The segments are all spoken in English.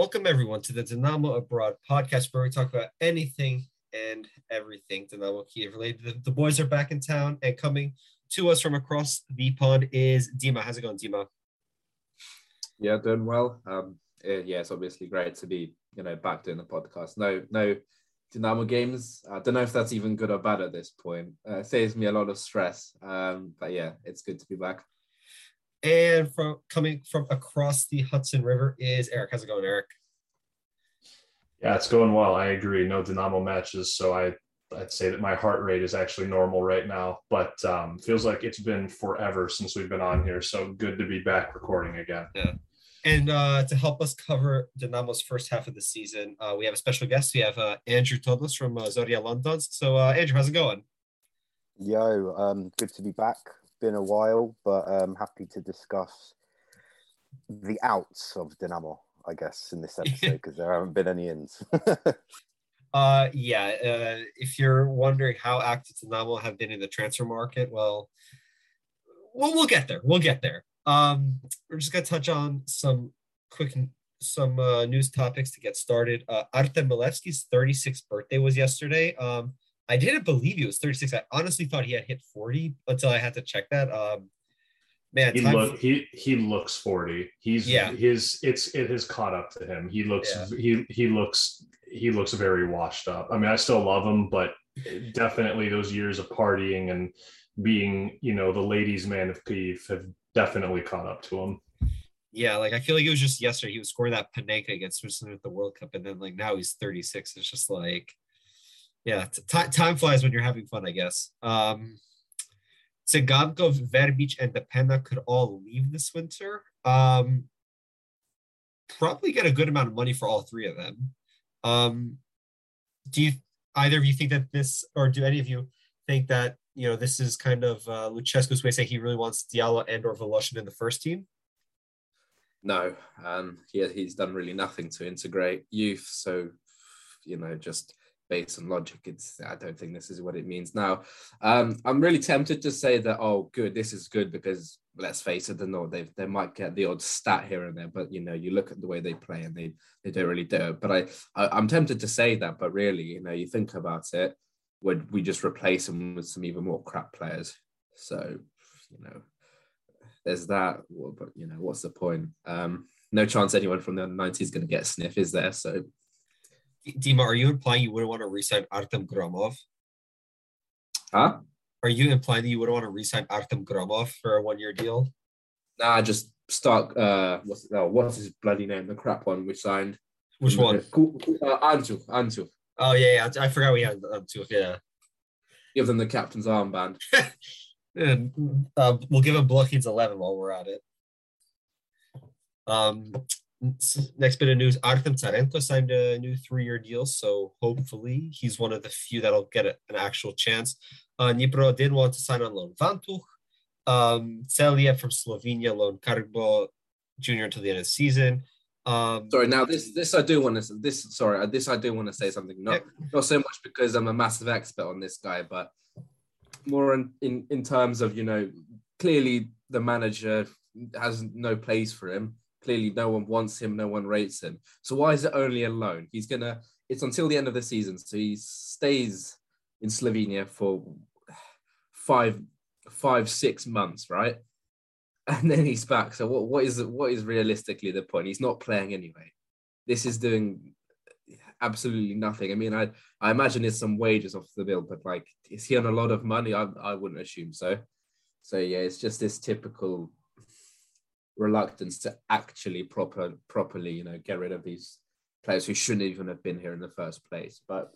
Welcome everyone to the Dynamo Abroad podcast, where we talk about anything and everything Dynamo Kiev related. The, the boys are back in town, and coming to us from across the pond is Dima. How's it going, Dima? Yeah, doing well. Um, yeah, it's obviously great to be, you know, back doing the podcast. No, no Dynamo games. I don't know if that's even good or bad at this point. Uh, saves me a lot of stress. Um, but yeah, it's good to be back. And from coming from across the Hudson River is Eric. How's it going, Eric? Yeah, it's going well. I agree. No Dynamo matches, so I I'd say that my heart rate is actually normal right now, but um, feels like it's been forever since we've been on here. So good to be back recording again. Yeah. And uh, to help us cover Dynamo's first half of the season, uh, we have a special guest. We have uh, Andrew Todos from uh, Zoria London. So, uh, Andrew, how's it going? Yo, um, good to be back. Been a while, but um, happy to discuss the outs of Dynamo, I guess, in this episode because there haven't been any ins. uh, yeah, uh, if you're wondering how active Dynamo have been in the transfer market, well, well, we'll get there. We'll get there. Um, we're just gonna touch on some quick some uh, news topics to get started. Uh, Artem Milevsky's 36th birthday was yesterday. Um, I didn't believe he was 36. I honestly thought he had hit 40 until I had to check that. Um, man, he look he he looks 40. He's yeah. His it's it has caught up to him. He looks yeah. he he looks he looks very washed up. I mean, I still love him, but definitely those years of partying and being you know the ladies' man of Kiev have definitely caught up to him. Yeah, like I feel like it was just yesterday he was scoring that Panenka against Switzerland at the World Cup, and then like now he's 36. It's just like, yeah, t- time flies when you're having fun, I guess. Um, Tsygankov, Verbic, and Depena could all leave this winter. Um, probably get a good amount of money for all three of them. Um, do you either of you think that this, or do any of you think that you know, this is kind of uh, Lucescu's way saying he really wants Diallo and or Voloshin in the first team? No, um, he, he's done really nothing to integrate youth. So, you know, just based on logic, it's I don't think this is what it means. Now, um, I'm really tempted to say that oh, good, this is good because let's face it, the they they might get the odd stat here and there, but you know, you look at the way they play and they they don't really do it. But I, I I'm tempted to say that, but really, you know, you think about it would we just replace them with some even more crap players? So, you know, there's that. But you know, what's the point? Um, no chance anyone from the 90s is going to get a sniff, is there? So, Dima, are you implying you wouldn't want to resign Artem Gromov? Huh? Are you implying that you wouldn't want to resign Artem Gromov for a one-year deal? Nah, just start. Uh, what's oh, what's his bloody name? The crap one we signed. Which one? Uh, Antu. Antu. Oh yeah, yeah. I, forgot we had two. Yeah. Give them the captain's armband. and uh, we'll give him Blockheed's eleven while we're at it. Um, next bit of news: Artem Tsarenko signed a new three-year deal, so hopefully he's one of the few that'll get a, an actual chance. Uh, Dnipro did want to sign on loan Vantuch. Um, Celje from Slovenia loan Kargbo Junior until the end of the season. Um, sorry, now this this I do want to this sorry this I do want to say something not yeah. not so much because I'm a massive expert on this guy, but more in, in in terms of you know clearly the manager has no place for him. Clearly, no one wants him, no one rates him. So why is it only a loan? He's gonna. It's until the end of the season, so he stays in Slovenia for five, five, six months, right? and then he's back. So what what is what is realistically the point? He's not playing anyway. This is doing absolutely nothing. I mean, I I imagine there's some wages off the bill, but like, is he on a lot of money? I I wouldn't assume so. So yeah, it's just this typical reluctance to actually proper properly, you know, get rid of these players who shouldn't even have been here in the first place. But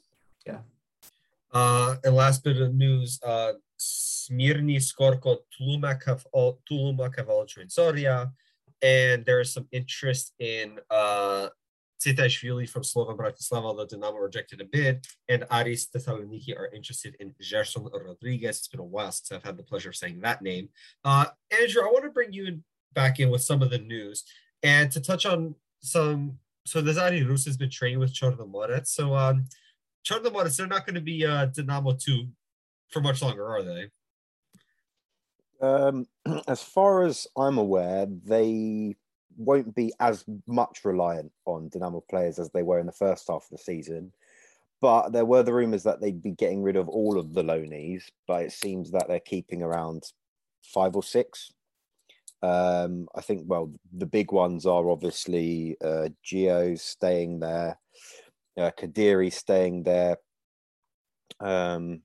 yeah. Uh, and last bit of news, uh, Smirni Skorko Tulumakov joined Zoria, and there is some interest in uh, Tsitaishvili from Slovan Bratislava, although Dynamo rejected a bid, and Aris Thessaloniki are interested in Gerson Rodrigues. It's been a while since I've had the pleasure of saying that name. Uh, Andrew, I want to bring you back in with some of the news and to touch on some. So Nazari Rus has been training with Chornomorets. So um, Chornomorets, they're not going to be uh, Dynamo 2 for much longer, are they? Um, as far as I'm aware, they won't be as much reliant on Dynamo players as they were in the first half of the season. But there were the rumours that they'd be getting rid of all of the loanees, but it seems that they're keeping around five or six. Um, I think, well, the big ones are obviously uh, Gio staying there, uh, Kadiri staying there, um,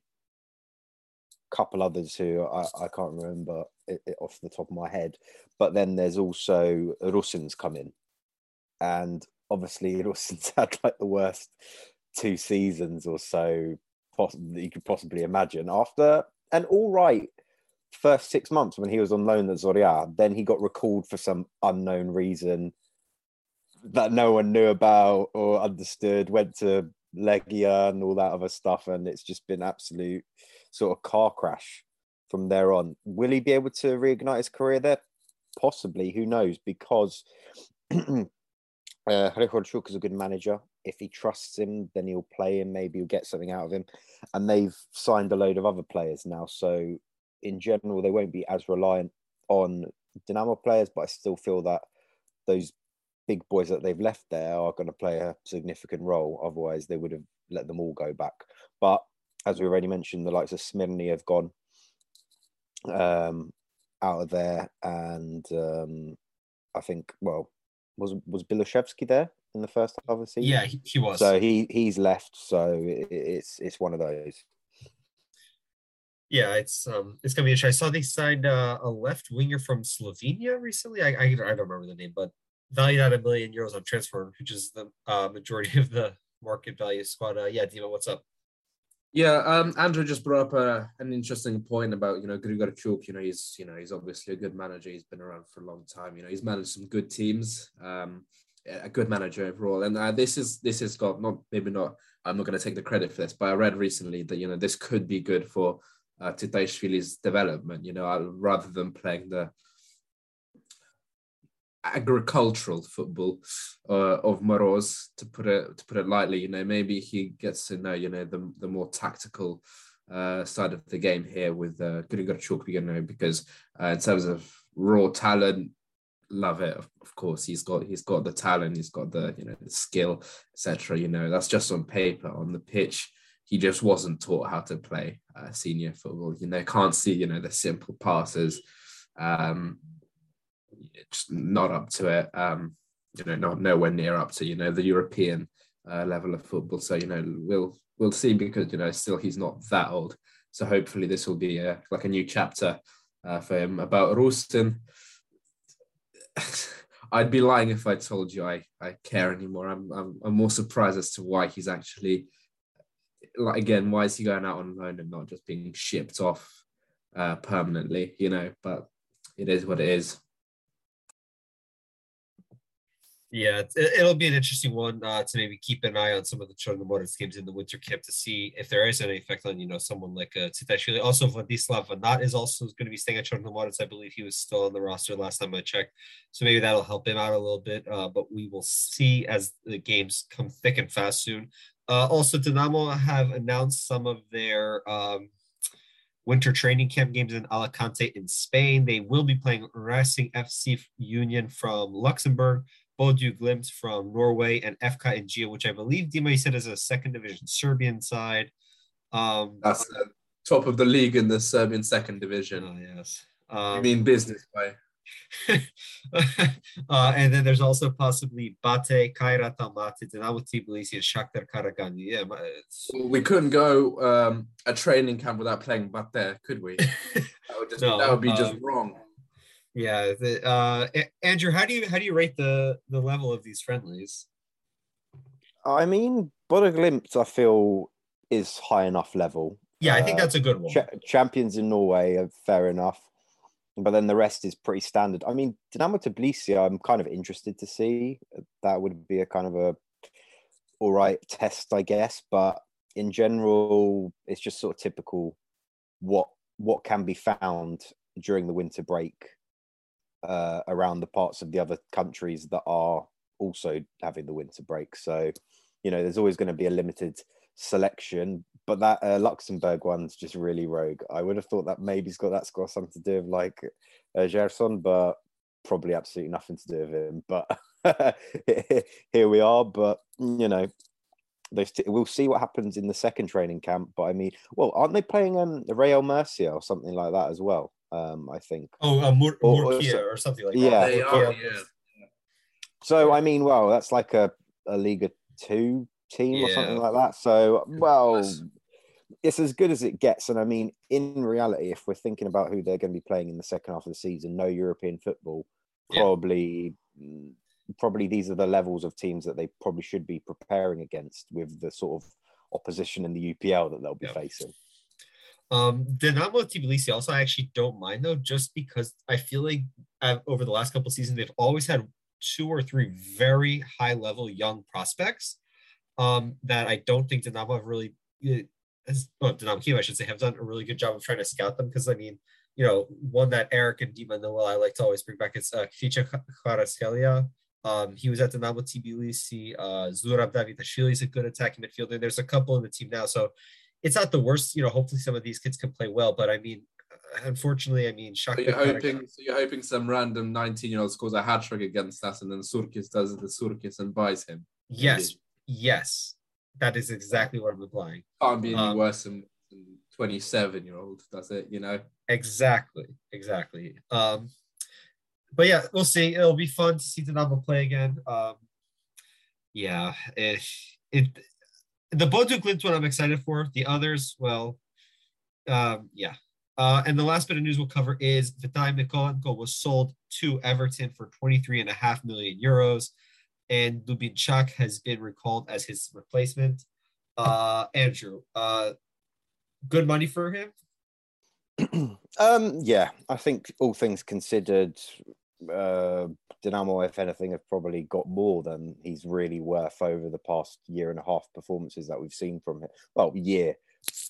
couple others who I, I can't remember it, it off the top of my head. But then there's also Rusyn's come in. And obviously, Rusyn's had like the worst two seasons or so possibly you could possibly imagine after an all right first six months when he was on loan at Zoria. Then he got recalled for some unknown reason that no one knew about or understood, went to Legia and all that other stuff. And it's just been absolute sort of car crash from there on. Will he be able to reignite his career there? Possibly. Who knows? Because uh, is a good manager. If he trusts him, then he'll play him. Maybe he'll get something out of him. And they've signed a load of other players now. So in general, they won't be as reliant on Dynamo players, but I still feel that those big boys that they've left there are going to play a significant role. Otherwise, they would have let them all go back. But as we already mentioned, the likes of Smyrny have gone um, out of there, and um, I think well, was was Biloshevsky there in the first half of the season? Yeah, he, he was. So he he's left. So it, it's it's one of those. Yeah, it's um it's gonna be interesting. I saw they signed uh, a left winger from Slovenia recently. I, I I don't remember the name, but valued at a million euros on transfer, which is the uh, majority of the market value squad. Uh, yeah, Dima, what's up? Yeah, um, Andrew just brought up uh, an interesting point about you know Grigorchuk. You know, he's you know he's obviously a good manager. He's been around for a long time. You know, he's managed some good teams. Um, a good manager overall. And uh, this is this has got not maybe not. I'm not going to take the credit for this, but I read recently that you know this could be good for uh, Tsitaishvili's development. You know, uh, rather than playing the agricultural football uh, of Moroz, to put it to put it lightly. You know, maybe he gets to know you know the the more tactical uh, side of the game here with uh, Grigorchuk, you know, because uh, in terms of raw talent, love it. Of, course, he's got he's got the talent, he's got the you know the skill, etc. You know, that's just on paper. On the pitch, he just wasn't taught how to play uh, senior football. You know, can't see you know the simple passes. Um, just not up to it. Um, you know, not nowhere near up to you know the European uh, level of football. So you know, we'll we'll see because you know still he's not that old. So hopefully this will be a, like a new chapter uh, for him about Rusyn. I'd be lying if I told you I, I care anymore. I'm, I'm I'm more surprised as to why he's actually like again why is he going out on loan and not just being shipped off uh, permanently? You know, but it is what it is. Yeah, it, will be an interesting one uh, to maybe keep an eye on some of the Chornomorets games in the winter camp to see if there is any effect on you know someone like uh, Tsitaishvili. Also, Vladislav Vanat is also going to be staying at Chornomorets. I believe he was still on the roster last time I checked, so maybe that'll help him out a little bit. Uh, but we will see as the games come thick and fast soon. Uh, also, Dinamo have announced some of their um, winter training camp games in Alicante in Spain. They will be playing Racing FC Union from Luxembourg. Bodø Glimt from Norway, and FK Inđija, which I believe Dima said is a second division Serbian side. Um, That's the top of the league in the Serbian second division. Oh, yes. Um, you mean business way? uh, and then there's also possibly Bate, Kairat Almaty, Dinamo Tbilisi, and Shakhtar Karaganda. Yeah, well, we couldn't go um, a training camp without playing Bate, could we? that, would just, no, that would be just um, wrong. Yeah, the, uh, Andrew, how do you how do you rate the the level of these friendlies? I mean, Bodø Glimt, I feel is high enough level. Yeah, I think uh, that's a good one. Ch- champions in Norway are fair enough, but then the rest is pretty standard. I mean, Dinamo Tbilisi, I'm kind of interested to see. That would be a kind of a all right test, I guess. But in general, it's just sort of typical what what can be found during the winter break uh, around the parts of the other countries that are also having the winter break. So, you know, there's always going to be a limited selection, but that uh, Luxembourg one's just really rogue. I would have thought that maybe it's got that's got something to do with like uh, Gerson, but probably absolutely nothing to do with him. But here we are. But you know, they st- we'll see what happens in the second training camp. But I mean, well, aren't they playing um Real Murcia or something like that as well? Um, I think. Oh, uh, Mur- or, Murcia or, something like yeah. that. Are, yeah. So I mean, well, that's like a a Liga Two team yeah. or something like that. So well, it's as good as it gets. And I mean, in reality, if we're thinking about who they're going to be playing in the second half of the season, no European football, probably. Yeah. Probably these are the levels of teams that they probably should be preparing against with the sort of opposition in the UPL that they'll be yeah. facing. Um, Dinamo Tbilisi also I actually don't mind though, just because I feel like I've, over the last couple of seasons they've always had two or three very high level young prospects um, that I don't think Dinamo have really has well, Dinamo Kiev, I should say, have done a really good job of trying to scout them. Because I mean, you know, one that Eric and Dima know well, I like to always bring back is uh, Kvicha Kvaratskhelia. Um, he was at Dinamo Tbilisi. Uh, Zurab Davitashvili is a good attacking midfielder. There's a couple in the team now, so it's not the worst. You know, hopefully some of these kids can play well. But I mean, unfortunately, I mean, so you're hoping, so you're hoping some random 19 year old scores a hat trick against us, and then Surkis does the Surkis and buys him. Yes, yes, that is exactly what I'm implying. Can't be any um, worse than 27 year old, does it? You know. Exactly, exactly. Um, but yeah, we'll see. It'll be fun to see the novel play again. Um, yeah, it, it the Bodø Glimt one I'm excited for. The others, well, um, yeah, uh, and the last bit of news we'll cover is Vitaly Mykolenko was sold to Everton for 23.5 million euros, and Dubinchak has been recalled as his replacement. Uh, Andrew, uh, good money for him? um, yeah, I think all things considered, uh, if anything, have probably got more than he's really worth over the past year and a half performances that we've seen from him. Well, year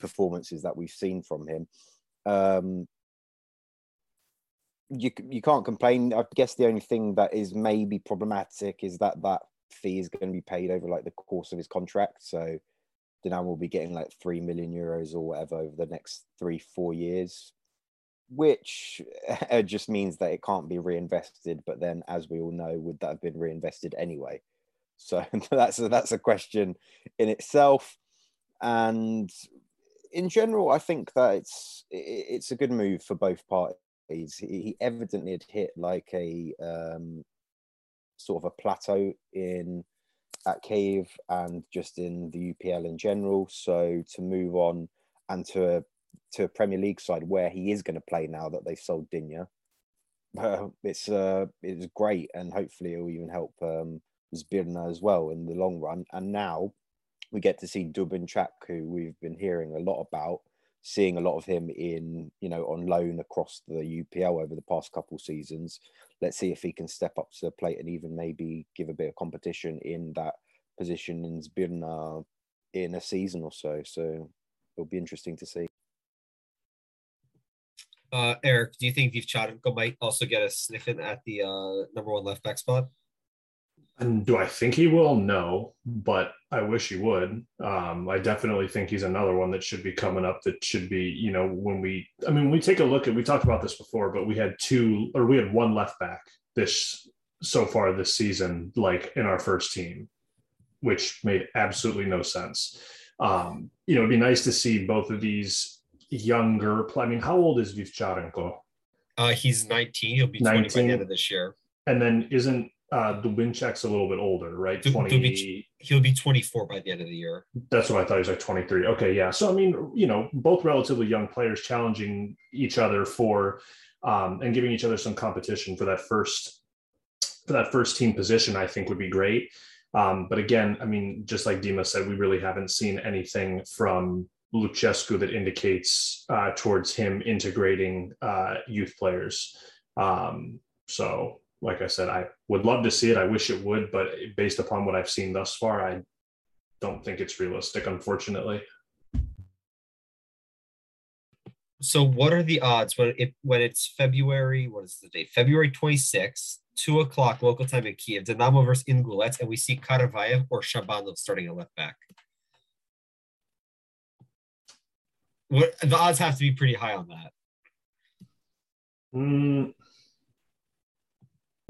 performances that we've seen from him. Um, you you can't complain. I guess the only thing that is maybe problematic is that that fee is going to be paid over like the course of his contract. So Dinamo will be getting like three million euros or whatever over the next three four years, which just means that it can't be reinvested. But then, as we all know, would that have been reinvested anyway? So that's a, that's a question in itself. And in general, I think that it's it's a good move for both parties. He evidently had hit like a um, sort of a plateau in at Kiev and just in the UPL in general. So to move on and to a to a Premier League side where he is going to play now that they've sold Digne, uh, it's uh, it's great and hopefully it will even help um, Zbirna as well in the long run. And now we get to see Dubinchak, who we've been hearing a lot about, seeing a lot of him in, you know, on loan across the UPL over the past couple seasons. Let's see if he can step up to the plate and even maybe give a bit of competition in that position in Zbirna in a season or so. So it'll be interesting to see. Uh, Eric, do you think Vivcharenko might also get a sniffing at the uh, number one left back spot? And do I think he will? No, but I wish he would. Um, I definitely think he's another one that should be coming up. That should be, you know, when we, I mean, we take a look at, we talked about this before, but we had two, or we had one left back this so far this season, like in our first team, which made absolutely no sense. Um, you know, it'd be nice to see both of these younger. I mean, how old is Vivcharenko? Uh, he's 19. He'll be 19. 20 by the end of this year. And then isn't uh Dubinchak's a little bit older, right? 20 he'll be 24 by the end of the year. That's what I thought. He was like 23. Okay, yeah. So I mean, you know, both relatively young players challenging each other for um and giving each other some competition for that first for that first team position, I think would be great. Um, but again, I mean, just like Dima said, we really haven't seen anything from Lucescu that indicates uh, towards him integrating uh, youth players. Um, so like I said, I would love to see it. I wish it would, but based upon what I've seen thus far, I don't think it's realistic, unfortunately. So, what are the odds when it when it's February? What is the date? February twenty sixth, two o'clock local time in Kiev. Dinamo versus Ingulets, and we see Karavayev or Shabanov starting a left back. What the odds have to be pretty high on that. Mm,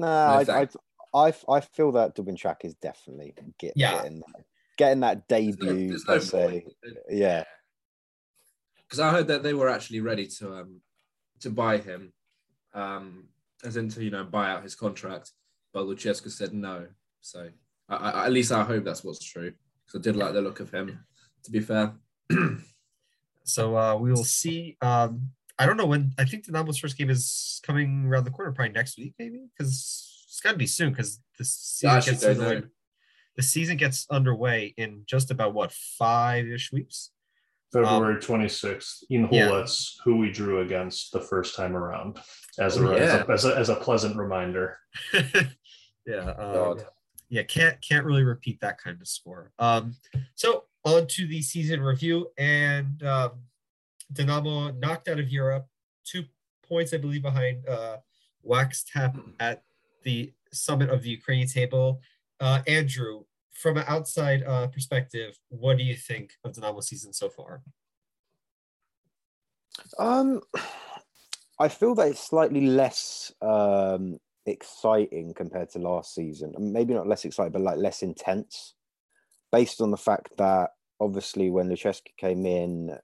No, I, I, I, I feel that Dubinchak is definitely get, yeah. getting that, getting that debut. There's no, there's no say, yeah. Because I heard that they were actually ready to um to buy him, um, as in to you know buy out his contract, but Lucescu said no. So I, I, at least I hope that's what's true. Because I did like the look of him. To be fair. so uh, we will see. Um, I don't know when. I think the Dinamo's first game is coming around the corner, probably next week, maybe because it's got to be soon because the season yeah, gets underway. The season gets underway in just about what five ish weeks. February um, 26th Ingulets, yeah. who we drew against the first time around, as a, oh, yeah. as, a as, a, pleasant reminder. yeah, um, yeah, can't can't really repeat that kind of score. Um, so on to the season review, and um, Dinamo knocked out of Europe, two points I believe behind uh, Shakhtar at the summit of the Ukrainian table. Uh, Andrew, from an outside uh, perspective, what do you think of Dinamo season so far? Um, I feel that it's slightly less um, exciting compared to last season. Maybe not less exciting, but like less intense, based on the fact that obviously when Lucescu came in,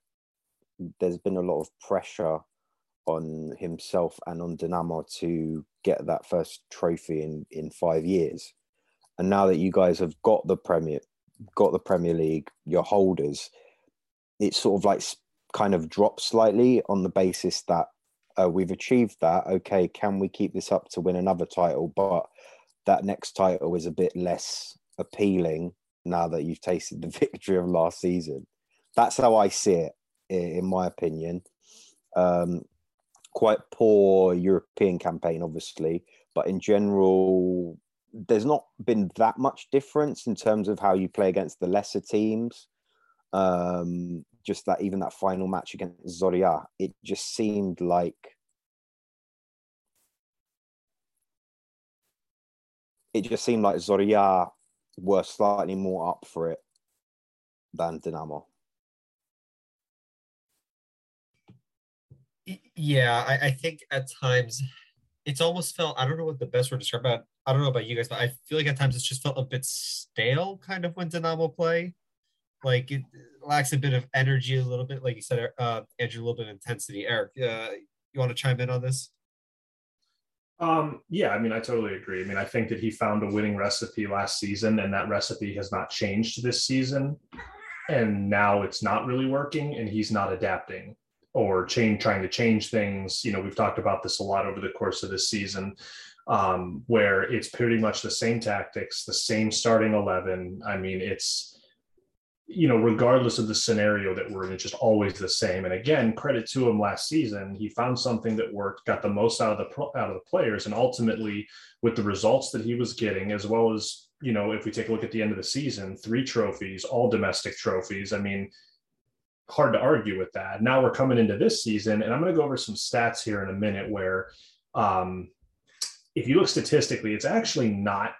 there's been a lot of pressure on himself and on Dinamo to get that first trophy in in five years. And now that you guys have got the Premier, got the Premier League, your holders, it's sort of like kind of dropped slightly on the basis that uh, we've achieved that. Okay, can we keep this up to win another title? But that next title is a bit less appealing now that you've tasted the victory of last season. That's how I see it, in my opinion. Um, quite poor European campaign, obviously, but in general, there's not been that much difference in terms of how you play against the lesser teams. Um, just that even that final match against Zoria, it just seemed like it just seemed like Zoria were slightly more up for it than Dinamo. Yeah, I, I think at times it's almost felt I don't know what the best word to describe it. I don't know about you guys, but I feel like at times it's just felt a bit stale, kind of when Dinamo play. Like it lacks a bit of energy, a little bit, like you said, uh, Andrew, a little bit of intensity. Eric, uh, you want to chime in on this? Um, yeah, I mean, I totally agree. I mean, I think that he found a winning recipe last season, and that recipe has not changed this season. And now it's not really working, and he's not adapting or change, trying to change things. You know, we've talked about this a lot over the course of this season, um, where it's pretty much the same tactics, the same starting eleven. I mean, it's you know, regardless of the scenario that we're in, it's just always the same. And again, credit to him last season, he found something that worked, got the most out of the out of the players, and ultimately, with the results that he was getting, as well as you know, if we take a look at the end of the season, three trophies, all domestic trophies. I mean, hard to argue with that. Now we're coming into this season, and I'm going to go over some stats here in a minute where. Um, if you look statistically, it's actually not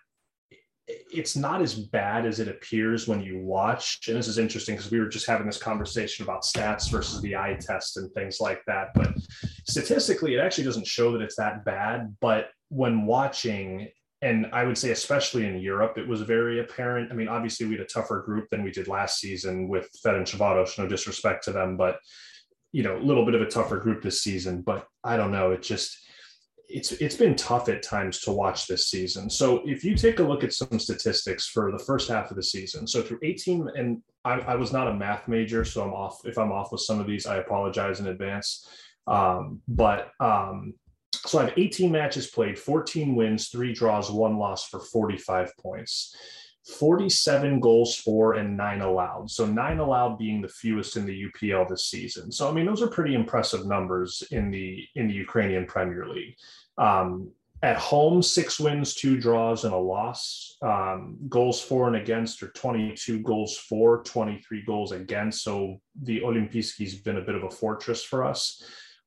it's not as bad as it appears when you watch. And this is interesting because we were just having this conversation about stats versus the eye test and things like that. But statistically, it actually doesn't show that it's that bad. But when watching, and I would say, especially in Europe, it was very apparent. I mean, obviously, we had a tougher group than we did last season with Ferencvaros, no disrespect to them, but, you know, a little bit of a tougher group this season. But I don't know. It just, it's it's been tough at times to watch this season. So if you take a look at some statistics for the first half of the season, so through 18, and I, I was not a math major, so I'm off. If I'm off with some of these, I apologize in advance. Um, but um, so I have 18 matches played, 14 wins, three draws, one loss for 45 points. 47 goals for and nine allowed. So nine allowed being the fewest in the UPL this season. So I mean those are pretty impressive numbers in the in the Ukrainian Premier League. Um, at home, six wins, two draws, and a loss. Um, goals for and against are 22 goals for, 23 goals against. So the Olimpijski's been a bit of a fortress for us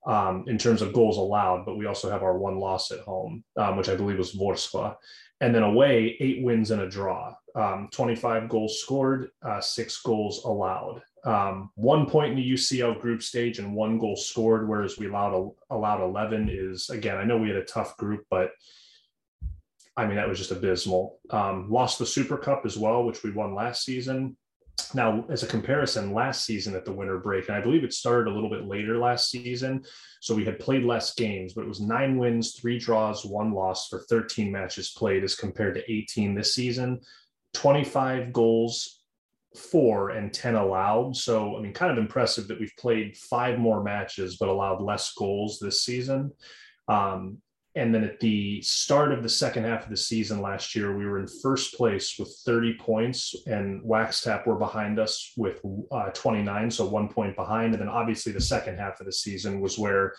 um, in terms of goals allowed, but we also have our one loss at home, um, which I believe was Vorskla. And then away, eight wins and a draw um, 25 goals scored, uh, six goals allowed. Um, one point in the UCL group stage and one goal scored, whereas we allowed allowed 11 is again. I know we had a tough group, but I mean, that was just abysmal. Um, lost the Super Cup as well, which we won last season. Now, as a comparison, last season at the winter break, and I believe it started a little bit later last season. So we had played less games, but it was nine wins, three draws, one loss for 13 matches played as compared to 18 this season. 25 goals, four and 10 allowed. So, I mean, kind of impressive that we've played five more matches, but allowed less goals this season. Um, and then at the start of the second half of the season last year, we were in first place with 30 points, and Shakhtar were behind us with uh, 29, so one point behind. And then obviously the second half of the season was where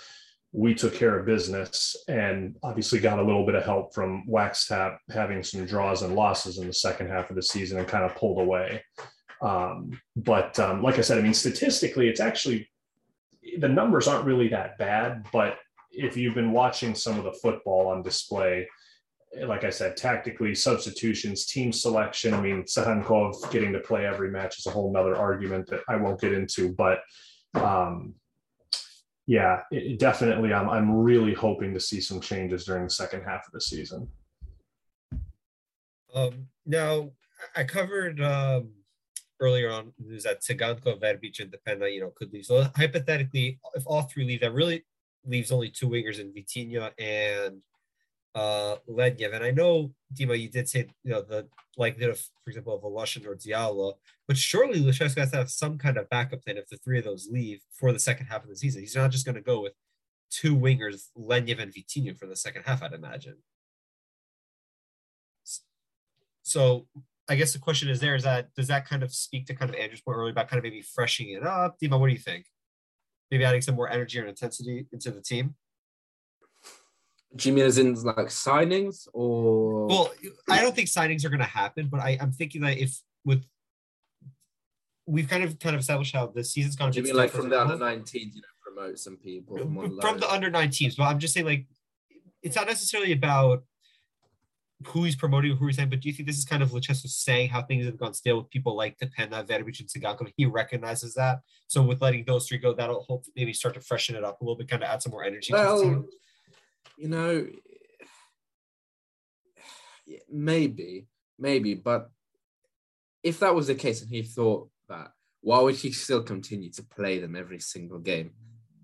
we took care of business and obviously got a little bit of help from Shakhtar having some draws and losses in the second half of the season and kind of pulled away. Um, but um, like I said, I mean, statistically, it's actually the numbers aren't really that bad, but if you've been watching some of the football on display, like I said, tactically, substitutions, team selection. I mean, Tsygankov getting to play every match is a whole nother argument that I won't get into. But um, yeah, it, definitely, I'm, I'm really hoping to see some changes during the second half of the season. Um, now, I covered um, earlier on news that Tsiganko, Verbic, and Dependa, you know, could leave. So hypothetically, if all three leave, that really leaves only two wingers in Vitinha and uh Lednev. And I know, Dima, you did say you know the likelihood of, for example, of Voloshin or Diallo, but surely Lucescu has to have some kind of backup plan if the three of those leave for the second half of the season. He's not just going to go with two wingers, Lednev and Vitinha, for the second half, I'd imagine. So I guess the question is there is that does that kind of speak to kind of Andrew's point earlier about kind of maybe freshening it up? Dima, what do you think? Maybe adding some more energy and intensity into the team? Do you mean as in like signings or? Well, I don't think signings are going to happen, but I, I'm thinking that if with we've kind of kind of established how the season's going to be like from the under 19s, you know, promote some people from, from the under 19s. But I'm just saying, like, it's not necessarily about who he's promoting, who he's saying, but do you think this is kind of Lucescu saying how things have gone stale with people like Dependa, Verbic, and Tsaganko? He recognizes that. So with letting those three go, that'll hopefully maybe start to freshen it up a little bit, kind of add some more energy. Well, you know, maybe, maybe, but if that was the case and he thought that, why would he still continue to play them every single game?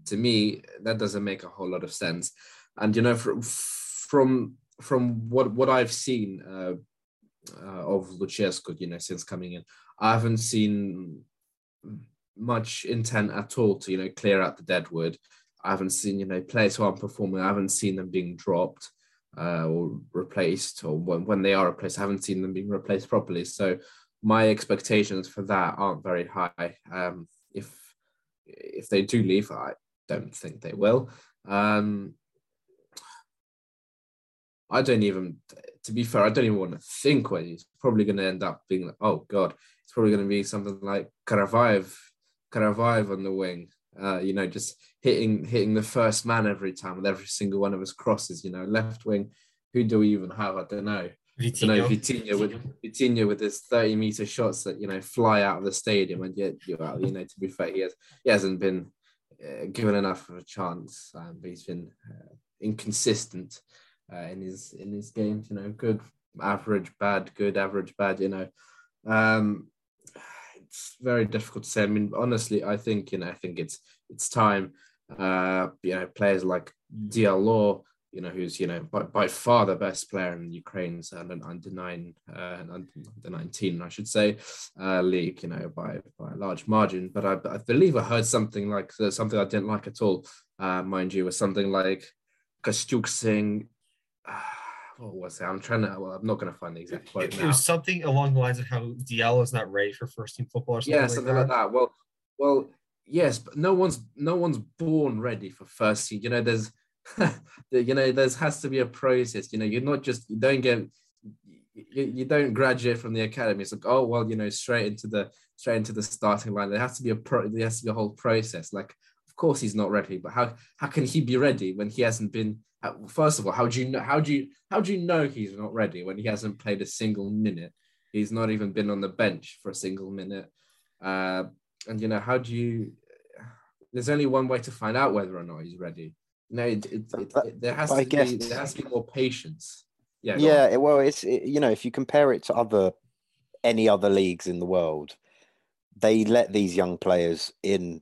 To me, that doesn't make a whole lot of sense. And you know, from from from what what I've seen uh, uh, of Lucescu, you know, since coming in, I haven't seen much intent at all to you know clear out the deadwood. I haven't seen you know players who aren't performing. I haven't seen them being dropped uh, or replaced, or when, when they are replaced, I haven't seen them being replaced properly. So my expectations for that aren't very high. Um, if if they do leave, I don't think they will. Um, I don't even, to be fair, I don't even want to think when he's probably going to end up being like, oh God, it's probably going to be something like Karavayev, Karavayev on the wing, uh, you know, just hitting hitting the first man every time with every single one of his crosses, you know, left wing. Who do we even have? I don't know. Vitinha. know, Vitinha with Vitinha with his 30 meter shots that you know fly out of the stadium, and yet you know, you know to be fair, he has he hasn't been uh, given enough of a chance, um, but he's been uh, inconsistent uh, in his in his games. You know, good, average, bad, good, average, bad. You know, um, it's very difficult to say. I mean, honestly, I think you know, I think it's it's time. Uh, you know, players like Diallo, you know, who's you know by, by far the best player in Ukraine's under, under nine, uh, under nineteen, I should say, uh, league, you know, by by a large margin. But I, I believe I heard something like something I didn't like at all, uh, mind you, was something like Kostyuk saying what was it? I'm trying to. Well, I'm not going to find the exact quote. It, it, was something along the lines of how Diallo is not ready for first team football. Or something yeah, like something that. like that. Well, well, yes, but no one's no one's born ready for first team. You know, there's, you know, there's has to be a process. You know, you're not just you don't get. You, you don't graduate from the academy. It's like, oh well, you know, straight into the straight into the starting line. There has to be a pro. There has to be a whole process. Like, of course, he's not ready. But how how can he be ready when he hasn't been first of all, how do you know? How do you how do you know he's not ready when he hasn't played a single minute? He's not even been on the bench for a single minute. Uh, and you know, how do you? There's only one way to find out whether or not he's ready. No, know, it, it, it, there has to guess, be there has to be more patience. Yeah, yeah. Well, it's it, you know if you compare it to other any other leagues in the world, they let these young players in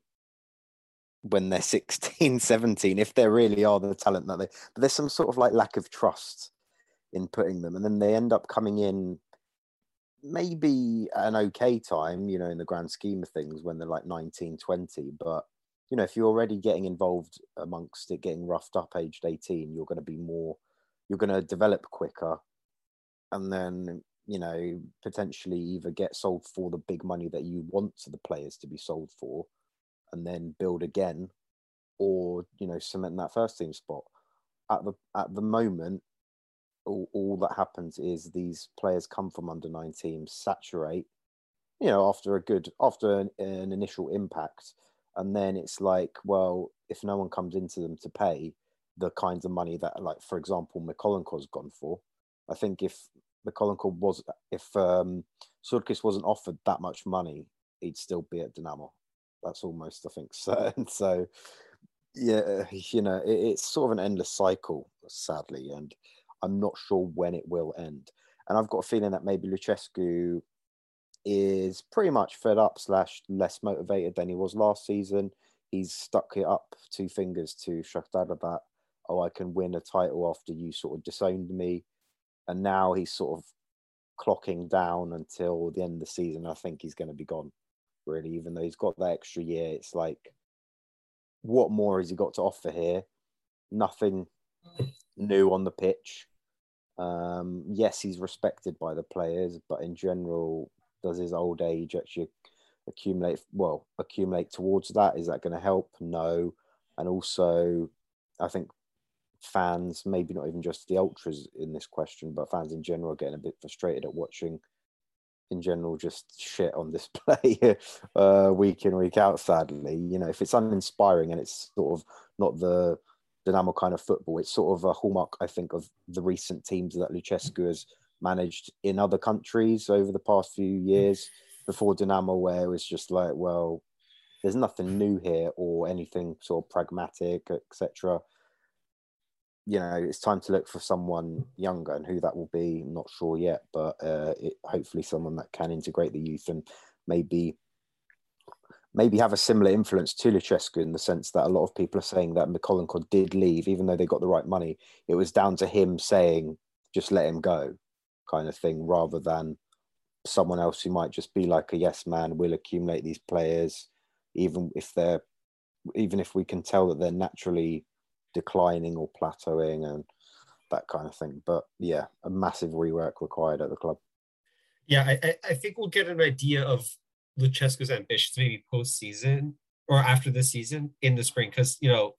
when they're 16 17 if they really are the talent that they but there's some sort of like lack of trust in putting them and then they end up coming in maybe an okay time you know in the grand scheme of things when they're like 19 20 but you know if you're already getting involved amongst it getting roughed up aged 18 you're going to be more you're going to develop quicker and then you know potentially either get sold for the big money that you want the players to be sold for and then build again or you know cement that first team spot. At the at the moment all, all that happens is these players come from under nine teams saturate you know after a good after an, an initial impact. And then it's like well if no one comes into them to pay the kinds of money that like for example Mykolenko's gone for i think if Mykolenko was if um Surkis wasn't offered that much money he'd still be at Dynamo that's almost I think certain. So yeah, you know, it, it's sort of an endless cycle, sadly, and I'm not sure when it will end. And I've got a feeling that maybe Lucescu is pretty much fed up slash less motivated than he was last season. He's stuck it up two fingers to Shakhtar that oh I can win a title after you sort of disowned me, and now he's sort of clocking down until the end of the season. I think he's going to be gone really, even though he's got that extra year. It's like, what more has he got to offer here? Nothing new on the pitch. Um, yes, he's respected by the players, but in general, does his old age actually accumulate? Well, accumulate towards that? Is that going to help? No. And also, I think fans, maybe not even just the ultras in this question, but fans in general are getting a bit frustrated at watching in general just shit on display uh, week in week out. Sadly, you know, if it's uninspiring and it's sort of not the Dynamo kind of football, it's sort of a hallmark, I think, of the recent teams that Lucescu has managed in other countries over the past few years. Before Dynamo, where it was just like, well, there's nothing new here or anything sort of pragmatic, etc you know, it's time to look for someone younger, and who that will be, I'm not sure yet. But uh, it, hopefully, someone that can integrate the youth and maybe maybe have a similar influence to Lucescu in the sense that a lot of people are saying that Mykolenko did leave, even though they got the right money. It was down to him saying, "Just let him go," kind of thing, rather than someone else who might just be like a yes man. We'll accumulate these players, even if they're, even if we can tell that they're naturally declining or plateauing and that kind of thing. But yeah, a massive rework required at the club. Yeah, I, I think we'll get an idea of Lucescu's ambitions maybe post season or after the season in the spring because you know,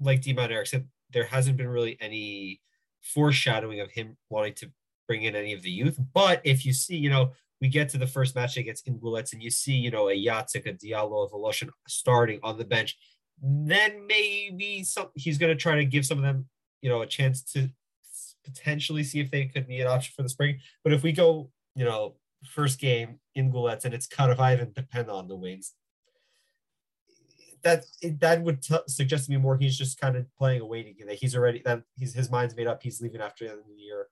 like Dima Eric said, there hasn't been really any foreshadowing of him wanting to bring in any of the youth. But if you see, you know, we get to the first match against Ingulets and you see, you know, a Jacek, a Diallo, a Voloshin starting on the bench, then maybe some he's going to try to give some of them, you know, a chance to potentially see if they could be an option for the spring. But if we go, you know, first game Ingulets and it's kind of Ivan depend on the wings, that that would t- suggest to me more he's just kind of playing a waiting game. That he's already that he's his mind's made up. He's leaving after the end of the year,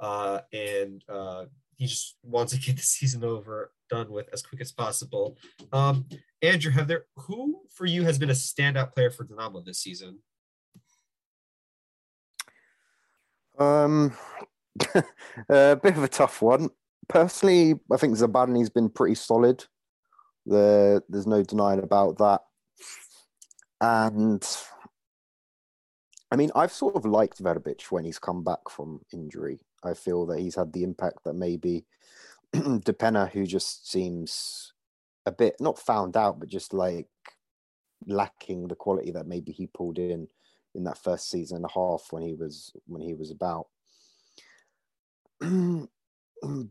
uh, and uh, he just wants to get the season over done with as quick as possible. Um, Andrew, have there who for you has been a standout player for Dynamo this season? Um, a bit of a tough one. Personally, I think Zabarni's been pretty solid. There, there's no denying about that. And I mean, I've sort of liked Verbic when he's come back from injury. I feel that he's had the impact that maybe Depena, who just seems a bit not found out, but just like lacking the quality that maybe he pulled in in that first season and a half when he was when he was about.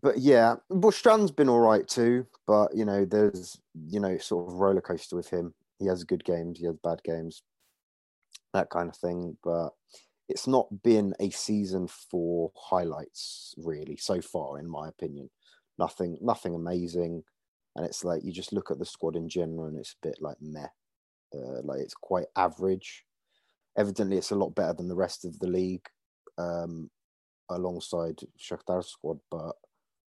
but yeah, Bushchan's been all right too. But you know, there's you know sort of roller coaster with him. He has good games, he has bad games, that kind of thing. But it's not been a season for highlights really so far, in my opinion. Nothing, nothing amazing, and it's like you just look at the squad in general, and it's a bit like meh. Uh, like it's quite average. Evidently, it's a lot better than the rest of the league. Um, alongside Shakhtar's squad, but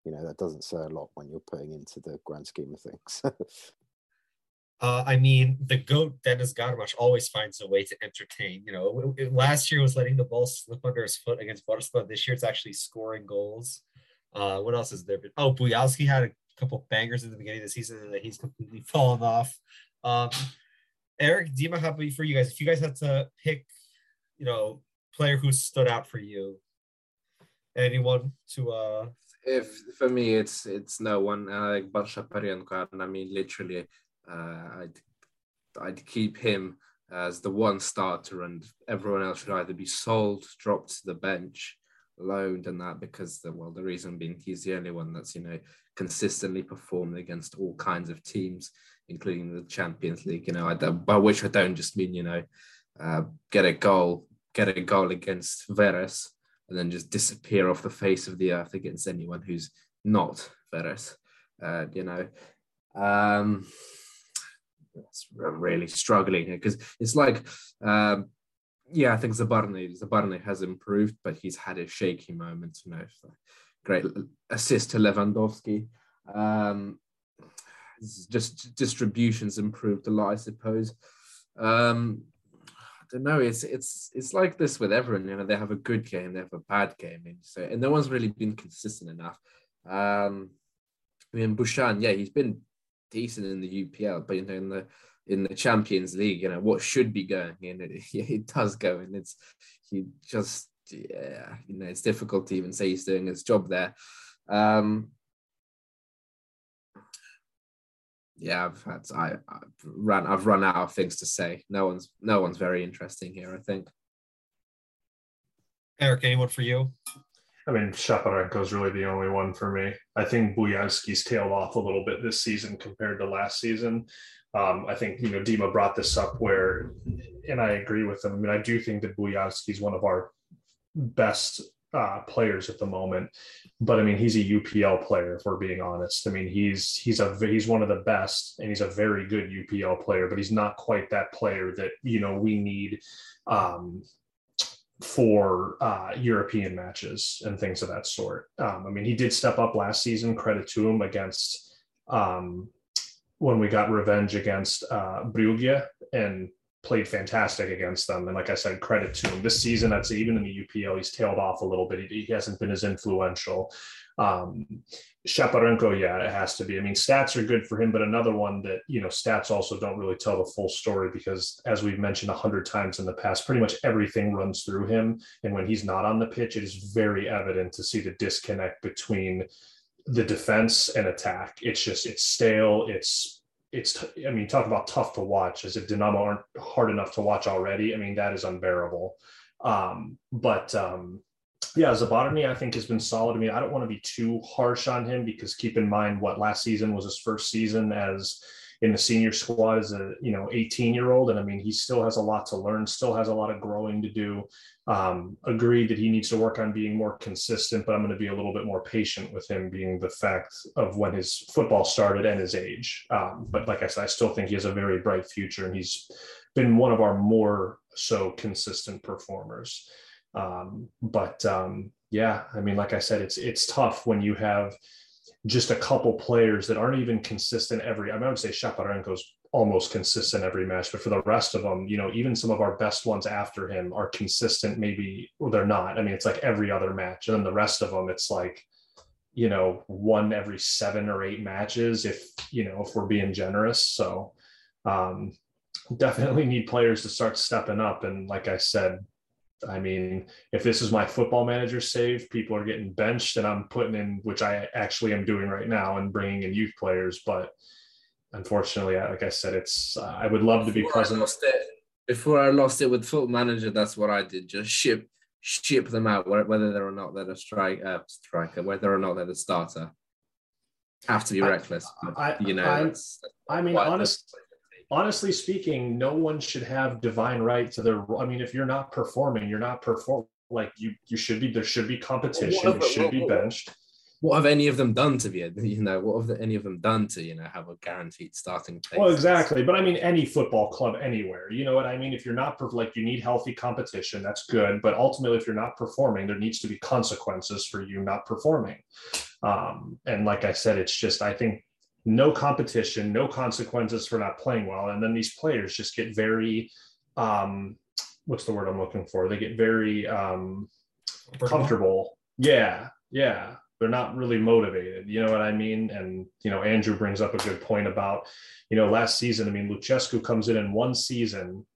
you know that doesn't say a lot when you're putting into the grand scheme of things. uh, I mean, the goat Denis Garmash always finds a way to entertain. You know, last year was letting the ball slip under his foot against Vorskla. This year it's actually scoring goals. Uh, what else is there? Oh, Bujalski had a couple bangers in the beginning of the season that he's completely fallen off. Um, Eric, Dima, how about for you guys? If you guys had to pick, you know, player who stood out for you, anyone to uh if for me it's it's no one uh, like Barsha and I mean literally uh, I'd I'd keep him as the one starter and everyone else should either be sold, dropped to the bench, loaned and that because the well the reason being he's the only one that's you know consistently performed against all kinds of teams including the Champions League. You know I, by which I don't just mean you know uh, get a goal get a goal against Veres and then just disappear off the face of the earth against anyone who's not Veres uh, you know. Um I'm really struggling because it's like um, yeah, I think Zabarny Zabarny has improved, but he's had his shaky moments. You know, great assist to Lewandowski. Um, just distributions improved a lot, I suppose. Um, I don't know. It's it's it's like this with everyone. You know, they have a good game, they have a bad game, and so and no one's really been consistent enough. Um, I mean, Bushchan, yeah, he's been decent in the UPL, but you know, in the in the Champions League, you know, what should be going in, it, it does go and it's he just yeah, you know, it's difficult to even say he's doing his job there. Um, yeah, I've had I, I've run I've run out of things to say. No one's no one's very interesting here. I think. Eric, anyone for you? I mean, Shaparenko is really the only one for me. I think Bujalski's tailed off a little bit this season compared to last season. Um, I think you know Dima brought this up where, and I agree with him. I mean, I do think that Bujalski is one of our best uh, players at the moment, but I mean, he's a UPL player. If we're being honest, I mean, he's he's a he's one of the best, and he's a very good UPL player, but he's not quite that player that you know we need. Um, for uh, European matches and things of that sort. Um, I mean, he did step up last season. Credit to him against um, when we got revenge against uh, Brugge and played fantastic against them. And like I said, credit to him. This season, I'd say even in the UPL, he's tailed off a little bit. He, he hasn't been as influential. Um, Shaparenko, yeah, it has to be. I mean, stats are good for him, but another one that, you know, stats also don't really tell the full story because, as we've mentioned a hundred times in the past, pretty much everything runs through him. And when he's not on the pitch, it is very evident to see the disconnect between the defense and attack. It's just it's stale. It's it's I mean talk about tough to watch. As if Dinamo aren't hard enough to watch already. I mean that is unbearable. Um, but um, yeah, Zabarny I think has been solid. I mean I don't want to be too harsh on him because keep in mind what last season was his first season as in the senior squad as a you know 18 year old and i mean he still has a lot to learn still has a lot of growing to do. Um, agreed that he needs to work on being more consistent but i'm going to be a little bit more patient with him being the fact of when his football started and his age. Um, but like i said i still think he has a very bright future and he's been one of our more so consistent performers. Um, but um, yeah i mean like i said it's it's tough when you have just a couple players that aren't even consistent every. I, mean, I would say Shaparenko's almost consistent every match, but for the rest of them, you know, even some of our best ones after him are consistent. Maybe they're not. I mean, it's like every other match, and then the rest of them, it's like you know one every seven or eight matches if you know if we're being generous so um definitely need players to start stepping up and like i said I mean, if this is my football manager save, people are getting benched, and I'm putting in, which I actually am doing right now, and bringing in youth players. But unfortunately, like I said, it's uh, I would love to be present. I Before I lost it with football manager, that's what I did. Just ship ship them out, whether they're or not they're a strike uh, striker, whether or not they're the starter. Have to be reckless. I, you know, I, I mean, honestly honestly speaking, no one should have divine right to their. I mean, if you're not performing, you're not perform. Like you, you should be. There should be competition. You should be benched. what have any of them done to be, you know, what have any of them done to, you know, have a guaranteed starting place? Well, exactly. But I mean, any football club anywhere, you know what I mean? If you're not like you need healthy competition, that's good. But ultimately, if you're not performing, there needs to be consequences for you not performing. Um, and like I said, it's just, I think no competition, no consequences for not playing well. And then these players just get very, um, what's the word I'm looking for? They get very um, comfortable. Yeah. Yeah they're not really motivated. You know what I mean? And you know, Andrew brings up a good point about, you know, last season. I mean, Lucescu comes in in one season,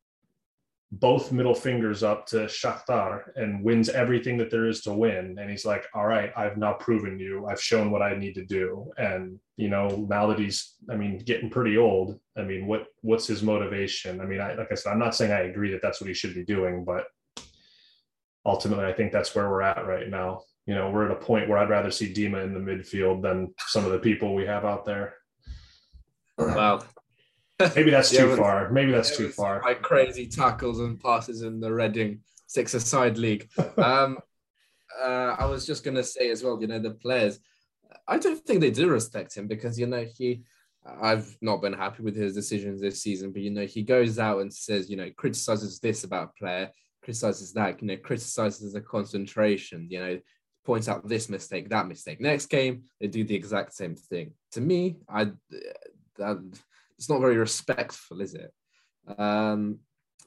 both middle fingers up to Shakhtar and wins everything that there is to win. And he's like, "All right, I've now proven you. I've shown what I need to do." And you know, now that he's, I mean, getting pretty old. I mean, what what's his motivation? I mean, I, like I said, I'm not saying I agree that that's what he should be doing, but ultimately, I think that's where we're at right now you know, we're at a point where I'd rather see Dima in the midfield than some of the people we have out there. Wow. Maybe that's too far. Maybe that's too far. Like crazy tackles and passes in the Reading six-a-side league. um, uh, I was just gonna say as well, you know, the players. I don't think they do respect him because you know he. I've not been happy with his decisions this season, but you know he goes out and says, you know, criticizes this about a player, criticizes that, you know, criticizes the concentration, you know, points out this mistake, that mistake. Next game, they do the exact same thing. To me, I that, it's not very respectful, is it? Um,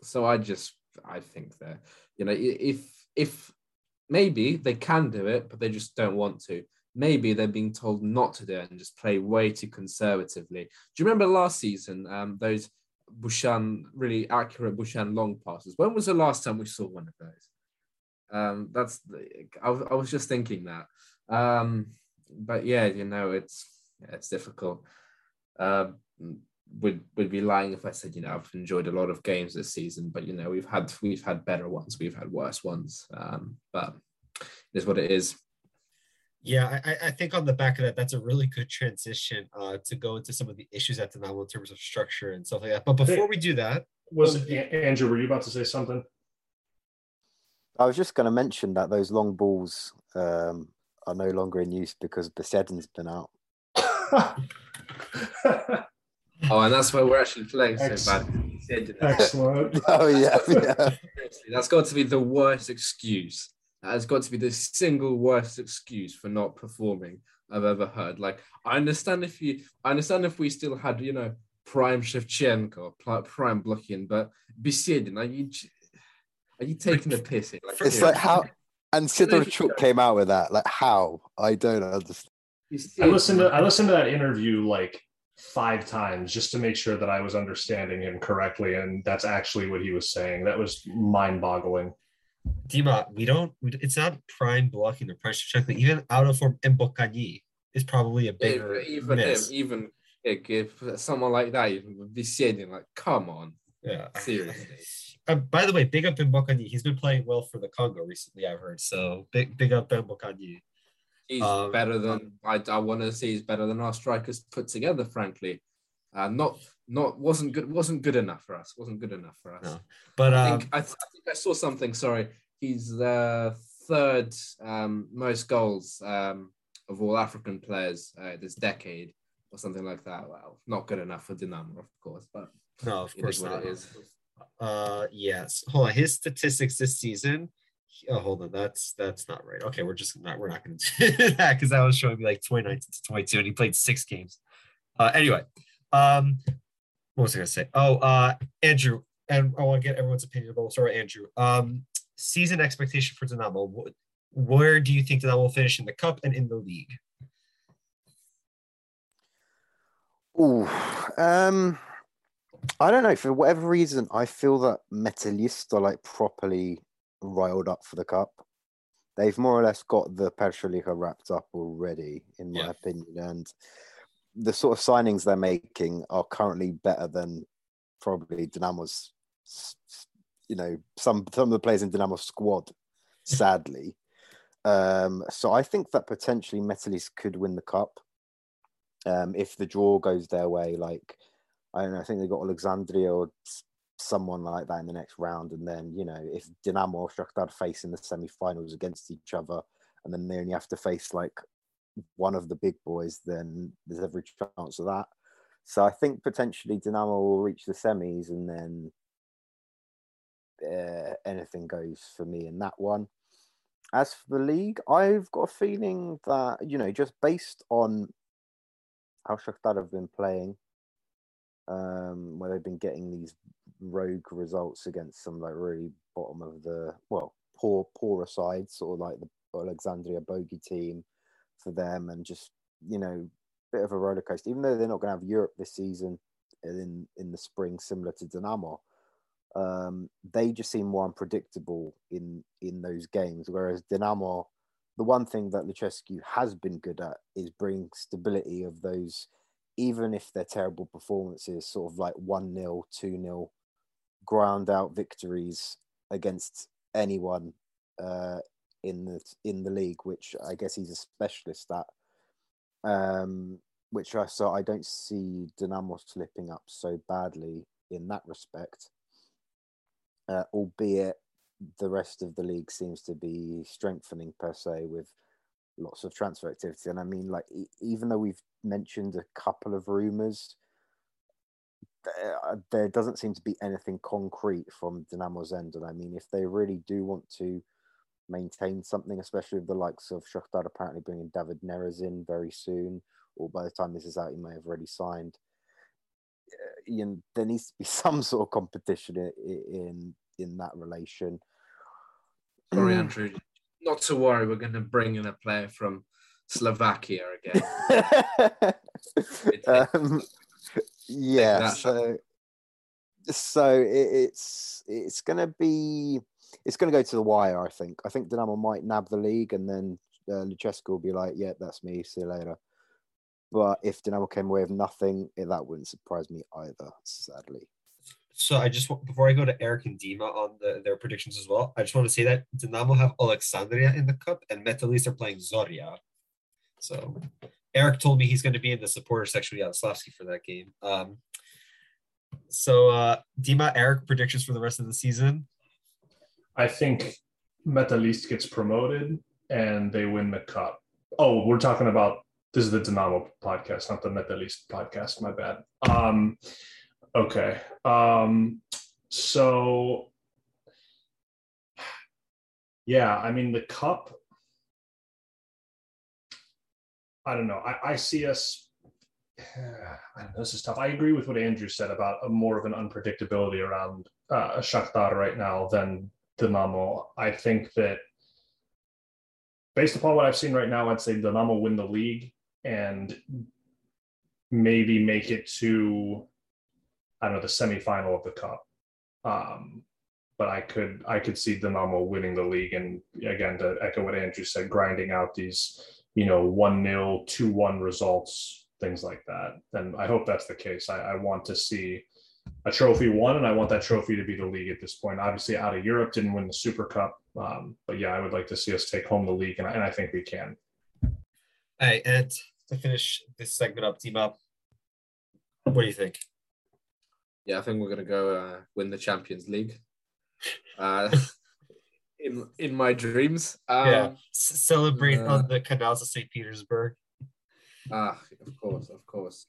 so I just I think that you know if if maybe they can do it, but they just don't want to. Maybe they're being told not to do it and just play way too conservatively. Do you remember last season? Um, those Bushchan really accurate Bushchan long passes. When was the last time we saw one of those? Um, that's I, I was just thinking that. Um, but yeah, you know, it's it's difficult. Uh, would would be lying if I said you know I've enjoyed a lot of games this season, but you know we've had we've had better ones, we've had worse ones. Um, but it is what it is. Yeah, I, I think on the back of that, that's a really good transition uh, to go into some of the issues at the novel in terms of structure and stuff like that. But before we do that, was Andrew? Were you about to say something? I was just going to mention that those long balls um, are no longer in use because Besedin's been out. oh, and that's why we're actually playing so Excellent. bad. Excellent. oh yeah, yeah. That's got to be the worst excuse. That has got to be the single worst excuse for not performing I've ever heard. Like, I understand if you, I understand if we still had, you know, prime Shevchenko, prime Blokhin, but Besedin, like, you, are you taking the piss? Like, it's like how and Sidorchuk came out with that. Like how? I don't understand. I listened to I listened to that interview like five times just to make sure that I was understanding him correctly, and that's actually what he was saying. That was mind-boggling. Dima, we don't. It's not prime Blokhin or pressure check. Even out of form Mbokani is probably a bigger even miss. Him, even if someone like that, even Visienin, like, come on, yeah, seriously. Uh, by the way, big up Mbokani. He's been playing well for the Congo recently, I've heard. So big big up Mbokani. He's um, better than I, I want to see. He's better than our strikers put together. Frankly, uh, not not wasn't good. Wasn't good enough for us. Wasn't good enough for us. No. But I, think, um, I, th- I, think I saw something. Sorry, he's the third um, most goals um, of all African players uh, this decade, or something like that. Well, not good enough for Dinamo, of course, but no, of course not. It is. Uh, yes. Hold on. His statistics this season. Oh, hold on. That's that's not right. Okay, we're just not. We're not going to do that because that was showing me like 29 to 22, and he played six games. Uh, anyway, um, what was I going to say? Oh, uh, Andrew, and I want to get everyone's opinion about. Sorry, Andrew. Um, season expectation for Dinamo. Where do you think Dinamo will finish in the cup and in the league? Oh, um, I don't know. For whatever reason, I feel that Metallist are like properly riled up for the cup. They've more or less got the Pershaliga wrapped up already, in my yeah. opinion. And the sort of signings they're making are currently better than probably Dynamo's, you know, some some of the players in Dynamo's squad, sadly. um, so I think that potentially Metallist could win the cup um, if the draw goes their way. Like I don't know. I think they got Alexandria or someone like that in the next round, and then you know if Dinamo or Shakhtar face in the semi-finals against each other, and then they only have to face like one of the big boys, then there's every chance of that. So I think potentially Dinamo will reach the semis, and then uh, anything goes for me in that one. As for the league, I've got a feeling that you know, just based on how Shakhtar have been playing, um, where they've been getting these rogue results against some like really bottom of the well poor poorer sides, sort of like the Alexandria bogey team for them, and just you know bit of a roller coaster. Even though they're not going to have Europe this season in in the spring, similar to Dinamo, um, they just seem more unpredictable in in those games. Whereas Dinamo, the one thing that Lucescu has been good at is bring stability of those, even if they're terrible performances, sort of like one 0 two 0 ground out victories against anyone uh, in the in the league, which I guess he's a specialist at. Um, which I so I don't see Dinamo slipping up so badly in that respect uh, albeit the rest of the league seems to be strengthening per se with lots of transfer activity. And I mean, like, e- even though we've mentioned a couple of rumors, there, uh, doesn't seem to be anything concrete from Dinamo's end. And I mean, if they really do want to maintain something, especially with the likes of Shakhtar apparently bringing David Neres in very soon, or by the time this is out, he may have already signed. Uh, you know, there needs to be some sort of competition in, in in that relation. Sorry, Andrew. Not to worry, we're going to bring in a player from Slovakia again. um, yeah, so so it, it's it's going to be it's going to go to the wire. I think. I think Dinamo might nab the league, and then uh, Lucescu will be like, "Yeah, that's me. See you later." But if Dinamo came away with nothing, it, that wouldn't surprise me either. Sadly. So I just want before I go to Eric and Dima on the, their predictions as well, I just want to say that Dinamo have Alexandria in the cup and Metalist are playing Zoria. So Eric told me he's going to be in the supporter section with Slavsky for that game. Um, so uh, Dima, Eric, predictions for the rest of the season? I think Metalist gets promoted and they win the cup. Oh, we're talking about this is the Dinamo podcast, not the Metalist podcast. My bad. Um, Okay. Um, so, yeah, I mean, the cup, I don't know. I, I see us. I don't know, this is tough. I agree with what Andrew said about a more of an unpredictability around uh, Shakhtar right now than Dinamo. I think that based upon what I've seen right now, I'd say Dinamo win the league and maybe make it to I don't know the semifinal of the cup. Um, but I could I could see Dinamo winning the league and again to echo what Andrew said, grinding out these you know one 0 two one results, things like that. And I hope that's the case. I, I want to see a trophy won, and I want that trophy to be the league at this point. Obviously, out of Europe, didn't win the Super Cup, um, but yeah, I would like to see us take home the league, and I, and I think we can. Hey, and to finish this segment up, team up, what do you think? yeah, I think we're gonna go uh, win the Champions League. Uh, in in my dreams. Um, yeah, C- celebrate uh, on the canals of St. Petersburg. Ah, of course, of course.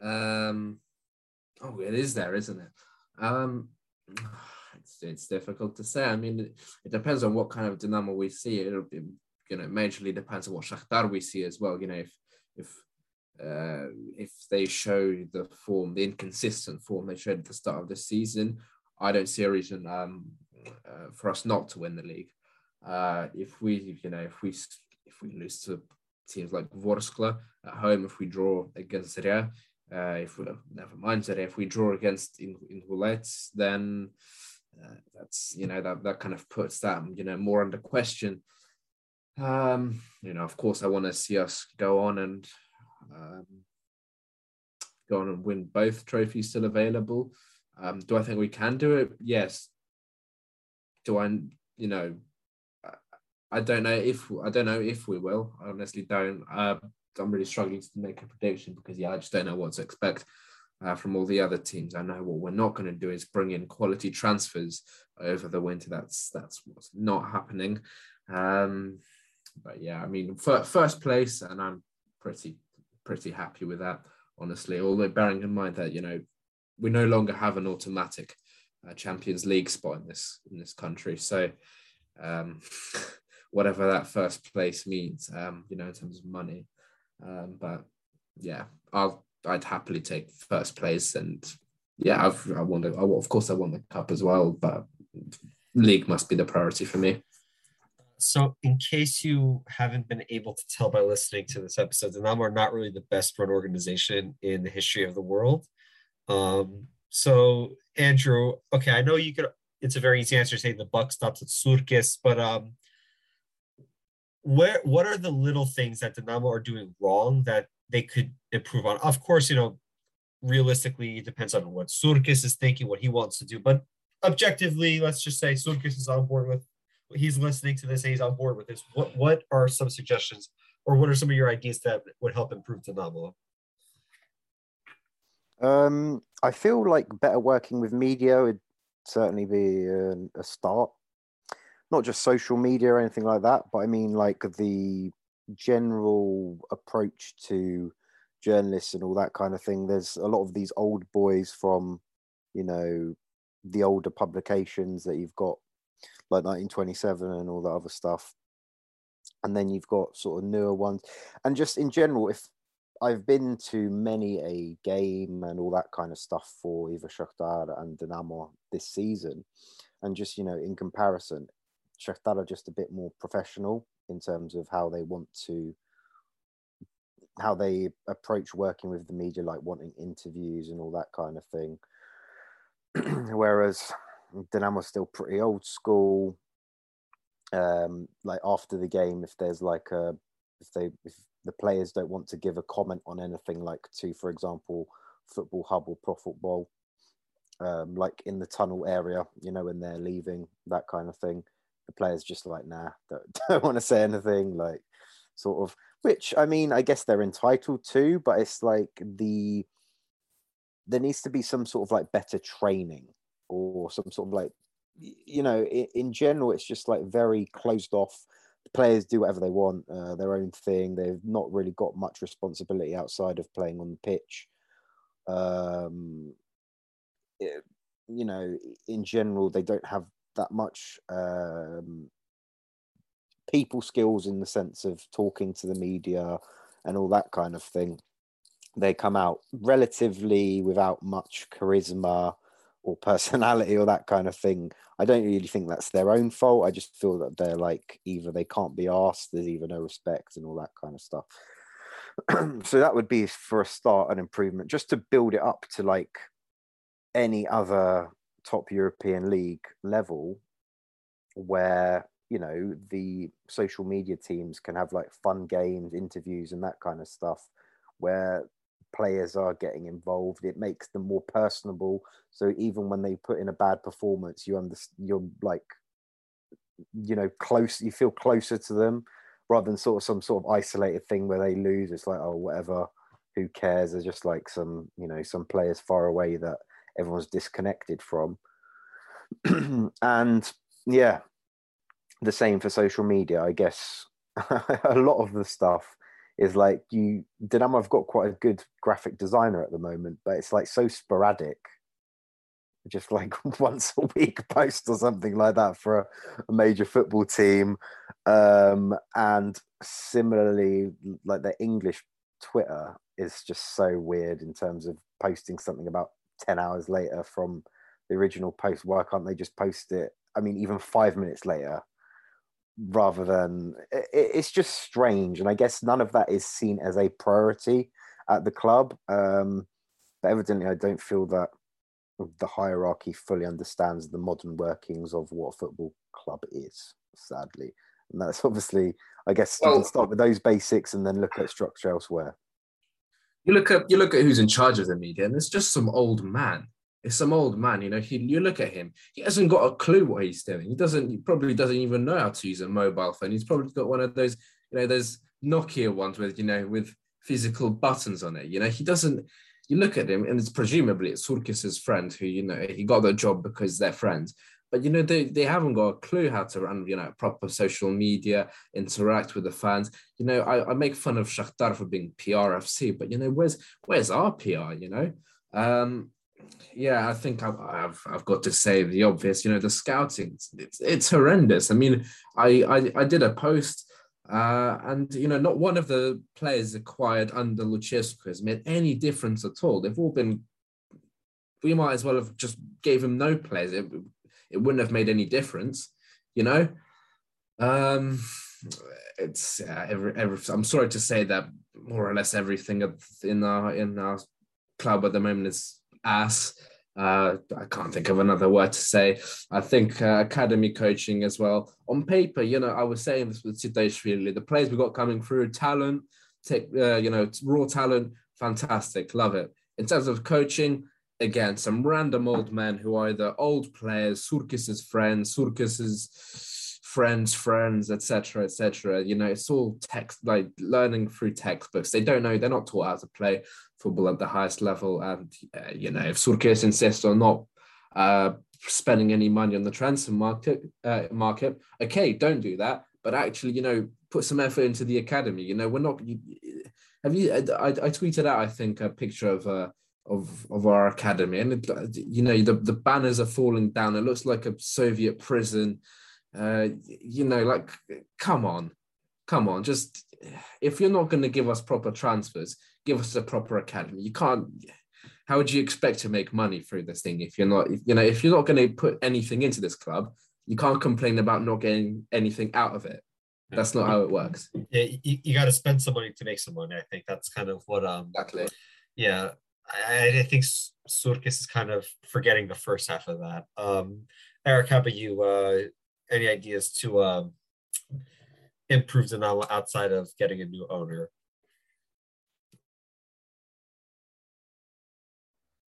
Um, oh, it is there, isn't it? Um, it's, it's difficult to say. I mean, it, it depends on what kind of Dynamo we see. It'll be, you know, majorly depends on what Shakhtar we see as well. You know, if if uh, if they show the form, the inconsistent form they showed at the start of the season, I don't see a reason um, uh, for us not to win the league. Uh, if we, you know, if we if we lose to teams like Vorskla at home, if we draw against Zarya, uh, if we never mind Zarya, if we draw against in, in then uh, that's you know that that kind of puts that you know more under question. Um, you know, of course, I want to see us go on and um, go on and win both trophies still available. Um, do I think we can do it? Yes. Do I, you know, I don't know if I don't know if we will. I honestly don't. Uh, I'm really struggling to make a prediction because yeah, I just don't know what to expect uh, from all the other teams. I know what we're not going to do is bring in quality transfers over the winter. That's that's what's not happening. Um, but yeah, I mean, first place, and I'm pretty pretty happy with that, honestly. Although bearing in mind that you know we no longer have an automatic uh, Champions League spot in this in this country, so um, whatever that first place means, um, you know, in terms of money. Um, but yeah, I'll I'd happily take first place, and yeah, I've I won the, of course I won the cup as well, but league must be the priority for me. So, in case you haven't been able to tell by listening to this episode, Dinamo are not really the best run organization in the history of the world. Um, so, Andrew, okay, I know you could. It's a very easy answer to say the buck stops at Surkis, but um, where what are the little things that Dinamo are doing wrong that they could improve on? Of course, you know, realistically, it depends on what Surkis is thinking, what he wants to do, but objectively, let's just say Surkis is on board with he's listening to this and he's on board with this. What what are some suggestions or what are some of your ideas that would help improve Dinamo? Um, I feel like better working with media would certainly be a, a start. Not just social media or anything like that, but I mean like the general approach to journalists and all that kind of thing. There's a lot of these old boys from, you know, the older publications that you've got, like 1927 and all that other stuff. And then you've got sort of newer ones. And just in general, if I've been to many a game and all that kind of stuff for either Shakhtar and Dinamo this season. And just, you know, in comparison, Shakhtar are just a bit more professional in terms of how they want to how they approach working with the media, like wanting interviews and all that kind of thing. Whereas Dinamo's still pretty old school. Um, like after the game, if there's like a, if they, if the players don't want to give a comment on anything, like to, for example, football hub or pro football, um, like in the tunnel area, you know, when they're leaving, that kind of thing. The players just like, nah, don't, don't want to say anything. Like, sort of, which I mean, I guess they're entitled to, but it's like the there needs to be some sort of like better training or some sort of like you know in, in general it's just like very closed off players do whatever they want uh, their own thing. They've not really got much responsibility outside of playing on the pitch. Um it, you know in general they don't have that much um people skills in the sense of talking to the media and all that kind of thing. They come out relatively without much charisma or personality or that kind of thing. I don't really think that's their own fault. I just feel that they're like either they can't be asked, there's either no respect and all that kind of stuff. so that would be for a start an improvement, just to build it up to like any other top European league level where you know the social media teams can have like fun games interviews and that kind of stuff where players are getting involved it makes them more personable. So even when they put in a bad performance you understand you're like you know close you feel closer to them rather than sort of some sort of isolated thing where they lose. It's like oh whatever who cares? They're just like some you know some players far away that everyone's disconnected from. And yeah the same for social media. I guess. A lot of the stuff is like you Dinamo have got quite a good graphic designer at the moment, but it's like so sporadic. Just like once a week post or something like that for a, a major football team. Um, and similarly, like the English Twitter is just so weird in terms of posting something about 10 hours later from the original post. Why can't they just post it? I mean, even five minutes later, rather than it, it's just strange and i guess none of that is seen as a priority at the club um, but evidently i don't feel that the hierarchy fully understands the modern workings of what a football club is sadly. And that's obviously i guess well, start with those basics and then look at structure elsewhere. You look at you look at who's in charge of the media and it's just some old man it's some old man, you know. He, you look at him; he hasn't got a clue what he's doing. He doesn't. He probably doesn't even know how to use a mobile phone. He's probably got one of those, you know, those Nokia ones with, you know, with physical buttons on it. You know, he doesn't. You look at him, and it's presumably it's Surkis's friend who, you know, he got the job because they're friends. but you know they, they haven't got a clue how to run you know proper social media interact with the fans you know i, I make fun of Shakhtar for being prfc but you know where's where's our pr you know um yeah i think I've, I've, I've got to say the obvious you know the scouting it's, it's horrendous i mean I, I i did a post uh, and you know, not one of the players acquired under Lucescu has made any difference at all. They've all been. We might as well have just gave him no players. It, it wouldn't have made any difference, you know. Um, it's uh, every, every, I'm sorry to say that more or less everything in our in our club at the moment is ass. Uh, I can't think of another word to say. I think uh, academy coaching as well. On paper, you know, I was saying this with Tsitaishvili, the players we got coming through, talent, take, uh, you know, raw talent, fantastic, love it. In terms of coaching, again, some random old men who are either old players, Surkis's friends, Surkis's friends, friends, etc., etc. You know, it's all text, like learning through textbooks. They don't know, they're not taught how to play football at the highest level. And, uh, you know, if Surkis insists on not uh, spending any money on the transfer market, uh, market, okay, don't do that. But actually, you know, put some effort into the academy. You know, we're not. You, have you? I, I tweeted out, I think, a picture of uh, of of our academy, and it, you know the the banners are falling down. It looks like a Soviet prison. Uh, you know, like come on, come on. Just if you're not going to give us proper transfers, give us a proper academy. You can't. How would you expect to make money through this thing if you're not, you know, if you're not going to put anything into this club, you can't complain about not getting anything out of it. That's not how it works. Yeah, you, you got to spend some money to make some money. I think that's kind of what um exactly. Yeah, I, I think Surkis is kind of forgetting the first half of that. Um, Eric, how about you? Uh, any ideas to um, improve the novel outside of getting a new owner?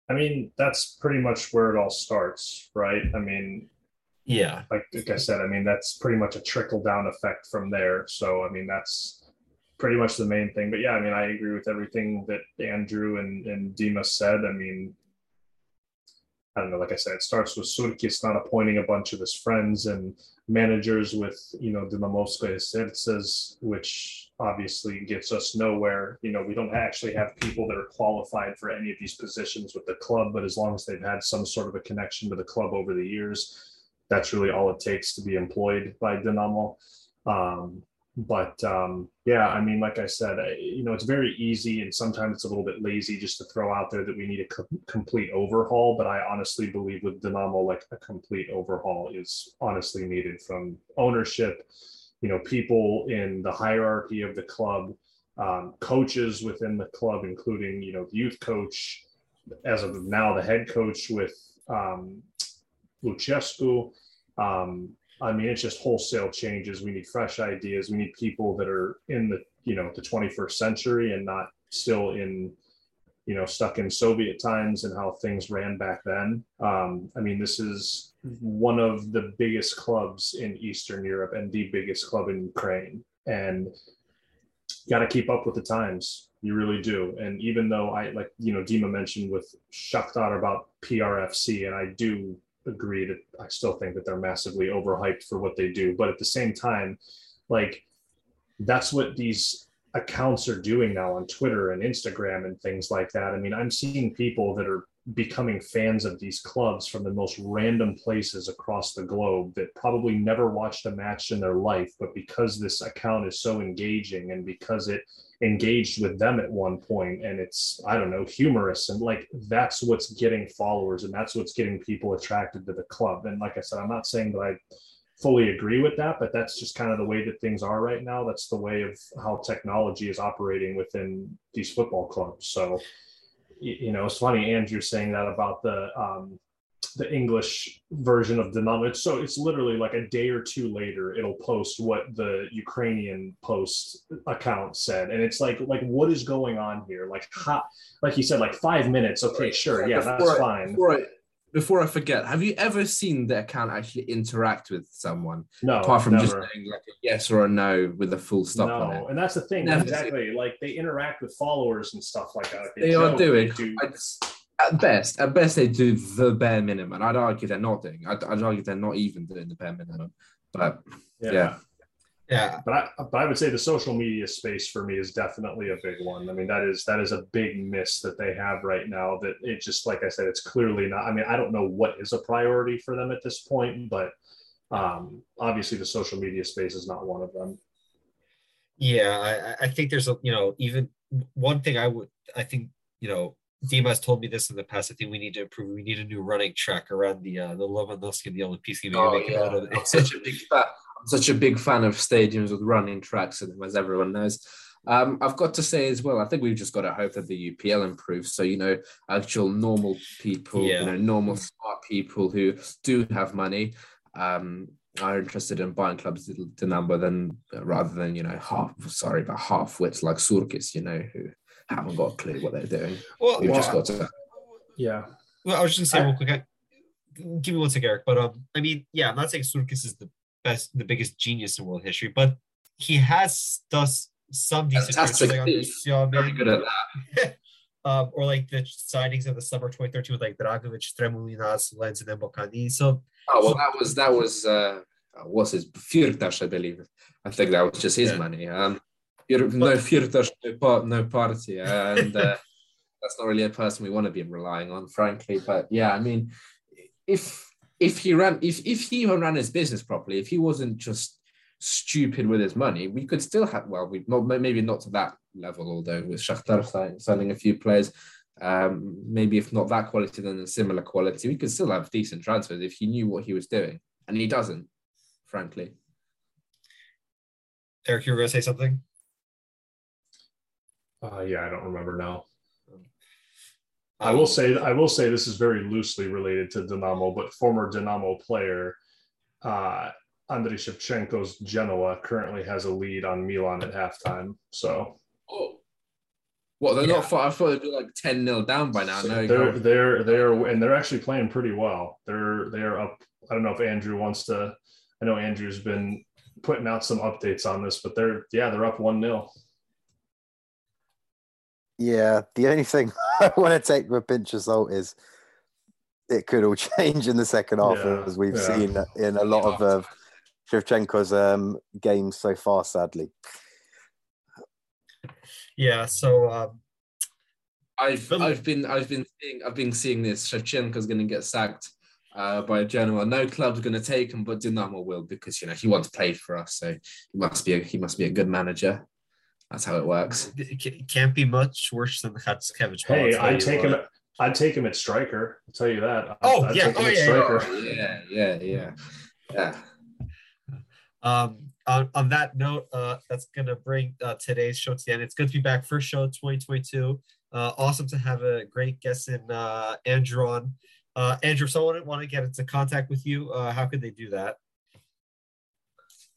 I mean, that's pretty much where it all starts, right? I mean, yeah, like, like I said, I mean, that's pretty much a trickle down effect from there. So, I mean, that's pretty much the main thing. But yeah, I mean, I agree with everything that Andrew and, and Dima said. I mean, I don't know, like I said, it starts with Surkis not appointing a bunch of his friends and managers with, you know, Dinamovskoye Sertses, which obviously gets us nowhere. You know, we don't actually have people that are qualified for any of these positions with the club, but as long as they've had some sort of a connection to the club over the years, that's really all it takes to be employed by Dinamo. Um, but um, yeah, I mean, like I said, you know, it's very easy and sometimes it's a little bit lazy just to throw out there that we need a co- complete overhaul. But I honestly believe with Dinamo, like a complete overhaul is honestly needed from ownership, you know, people in the hierarchy of the club, um, coaches within the club, including, you know, the youth coach, as of now, the head coach with um, Lucescu. Um, I mean, it's just wholesale changes. We need fresh ideas. We need people that are in the, you know, the 21st century and not still in, you know, stuck in Soviet times and how things ran back then. Um, I mean, this is one of the biggest clubs in Eastern Europe and the biggest club in Ukraine. And got to keep up with the times. You really do. And even though I, like, you know, Dima mentioned with Shakhtar about PRFC, and I do agree that I still think that they're massively overhyped for what they do. But at the same time, like that's what these accounts are doing now on Twitter and Instagram and things like that. I mean, I'm seeing people that are becoming fans of these clubs from the most random places across the globe that probably never watched a match in their life, but because this account is so engaging and because it engaged with them at one point and it's i don't know humorous and like that's what's getting followers and that's what's getting people attracted to the club. And like i said i'm not saying that i fully agree with that but that's just kind of the way that things are right now. That's the way of how technology is operating within these football clubs. So you know it's funny andrew saying that about the um the English version of. It's so it's literally like a day or two later, it'll post what the Ukrainian post account said, and it's like like what is going on here? Like hot, like you said, like five minutes. Okay, sure, yeah, that's I, fine. Before I, before I forget, have you ever seen the account actually interact with someone? No, apart from never. just saying like a yes or a no with a full stop no. on it. And that's the thing, never exactly. Like they interact with followers and stuff like that. They, they are doing. They do. At best, at best, they do the bare minimum. I'd argue they're not doing. I'd, I'd argue they're not even doing the bare minimum. But yeah. yeah. Yeah, but I but I would say the social media space for me is definitely a big one. I mean, that is that is a big miss that they have right now. That it just like I said, it's clearly not. I mean, I don't know what is a priority for them at this point, but um, obviously the social media space is not one of them. Yeah, I, I think there's a you know even one thing I would I think you know Dima's told me this in the past. I think we need to improve. We need a new running track around the uh, the Lobanovskyi and the Olimpijski. Oh, yeah. I'm such a big fan. I'm such a big fan of stadiums with running tracks in them, as everyone knows. Um, I've got to say as well. I think we've just got to hope that the UPL improves. So you know, actual normal people, yeah. you know, normal smart people who do have money, um, are interested in buying clubs the number than rather than you know half sorry but half wits like Surkis, you know, who haven't got a clue what they're doing. Well, We've well, just got to. Yeah. Well, I was just gonna say real quick. give me one second, Eric. But um, I mean, yeah, I'm not saying Surkis is the the biggest genius in world history, but he has does some decent. Fantastic. Like, Very good at that. um, or like the signings of the summer 2013 with like Dragovic, Tremoulinas, Lens, and then Mbokani. So. Oh well, that was that was uh, what's his Firtash, I believe. I think that was just his yeah. money. Um, no Firtash, no, no party, and uh, that's not really a person we want to be relying on, frankly. But yeah, I mean, if if he ran if if he even ran his business properly, if he wasn't just stupid with his money, we could still have well, we not maybe not to that level, although with Shakhtar signing a few players. Um, maybe if not that quality, then a similar quality, we could still have decent transfers if he knew what he was doing, and he doesn't, frankly. Eric, you were going to say something? Uh, yeah, I don't remember now. I will say I will say this is very loosely related to Dinamo, but former Dinamo player uh, Andriy Shevchenko's Genoa currently has a lead on Milan at halftime. So, oh, well, they're yeah. not far. I thought they'd be like ten 0 down by now. No, they're they're they're and they're actually playing pretty well. They're they are up. I don't know if Andrew wants to. I know Andrew's been putting out some updates on this, but they're yeah they're up one 0 yeah, the only thing I want to take with a pinch of salt is it could all change in the second half, yeah, as we've yeah. seen in a lot of uh, Shevchenko's um, games so far, sadly. Yeah, so um, I've I've been I've been seeing I've been seeing this. Shevchenko's going to get sacked uh, by general. No club's going to take him, but Dinamo will because you know he once played for us, so he must be a, he must be a good manager. That's how it works. It can't be much worse than Khatskevich. Hey, I'd take him. At, I'd take him at striker. I'll tell you that. Oh I'd yeah, oh yeah, yeah, yeah, yeah, yeah. Um, on, on that note, uh, that's gonna bring uh, today's show to the end. It's good to be back. First show 2022. Uh, awesome to have a great guest in uh, Andrew on. Uh, Andrew, if someone want to get into contact with you, uh, how could they do that?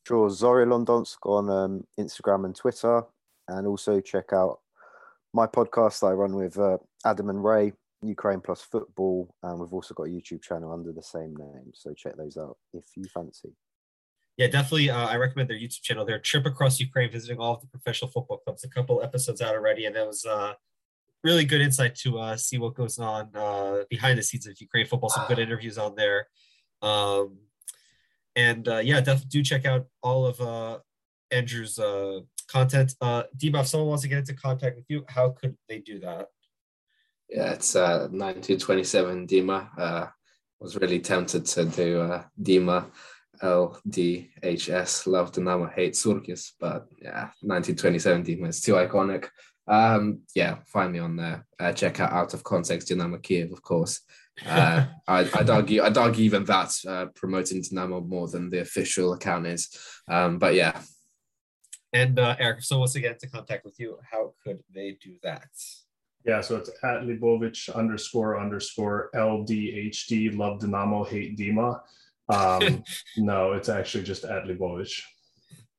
Sure, Zorya Londonsk on um, Instagram and Twitter and also check out my podcast that I run with uh, Adam and Ray, Ukraine Plus Football, and we've also got a YouTube channel under the same name. So check those out if you fancy. Yeah, definitely. Uh, I recommend their YouTube channel. Their trip across Ukraine, visiting all of the professional football clubs. A couple episodes out already, and that was uh, really good insight to uh, see what goes on uh, behind the scenes of Ukraine football. Some good interviews on there. Um, and uh, yeah, definitely do check out all of Andrew's content. Uh, Dima, if someone wants to get into contact with you, how could they do that? Yeah, it's uh, 1927 Dima. Uh, was really tempted to do uh, Dima LDHS, Love Dinamo, Hate Surkis, but yeah, 1927 Dima is too iconic. Um, yeah, find me on there. Uh, check out Out of Context Dynamo Kiev, of course. Uh, I, I'd argue, I'd argue even that uh, promoting Dynamo more than the official account is. Um, but yeah, and uh, Eric, if someone wants to get into contact with you, how could they do that? Yeah, so it's at Libovich underscore underscore LDHD, love Dynamo, hate Dima. Um, no, it's actually just at Libovich.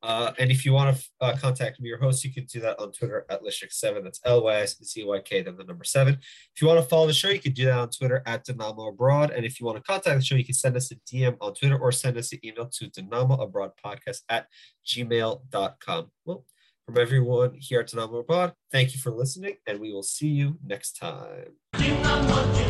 Uh, and if you want to uh, contact me, your host, you can do that on Twitter at Lyscyk7. That's L Y S C Y K, then the number seven. If you want to follow the show, you can do that on Twitter at Dynamo Abroad. And if you want to contact the show, you can send us a DM on Twitter or send us an email to Dynamo Abroad Podcast at gmail.com. Well, from everyone here at Dynamo Pod, thank you for listening, and we will see you next time.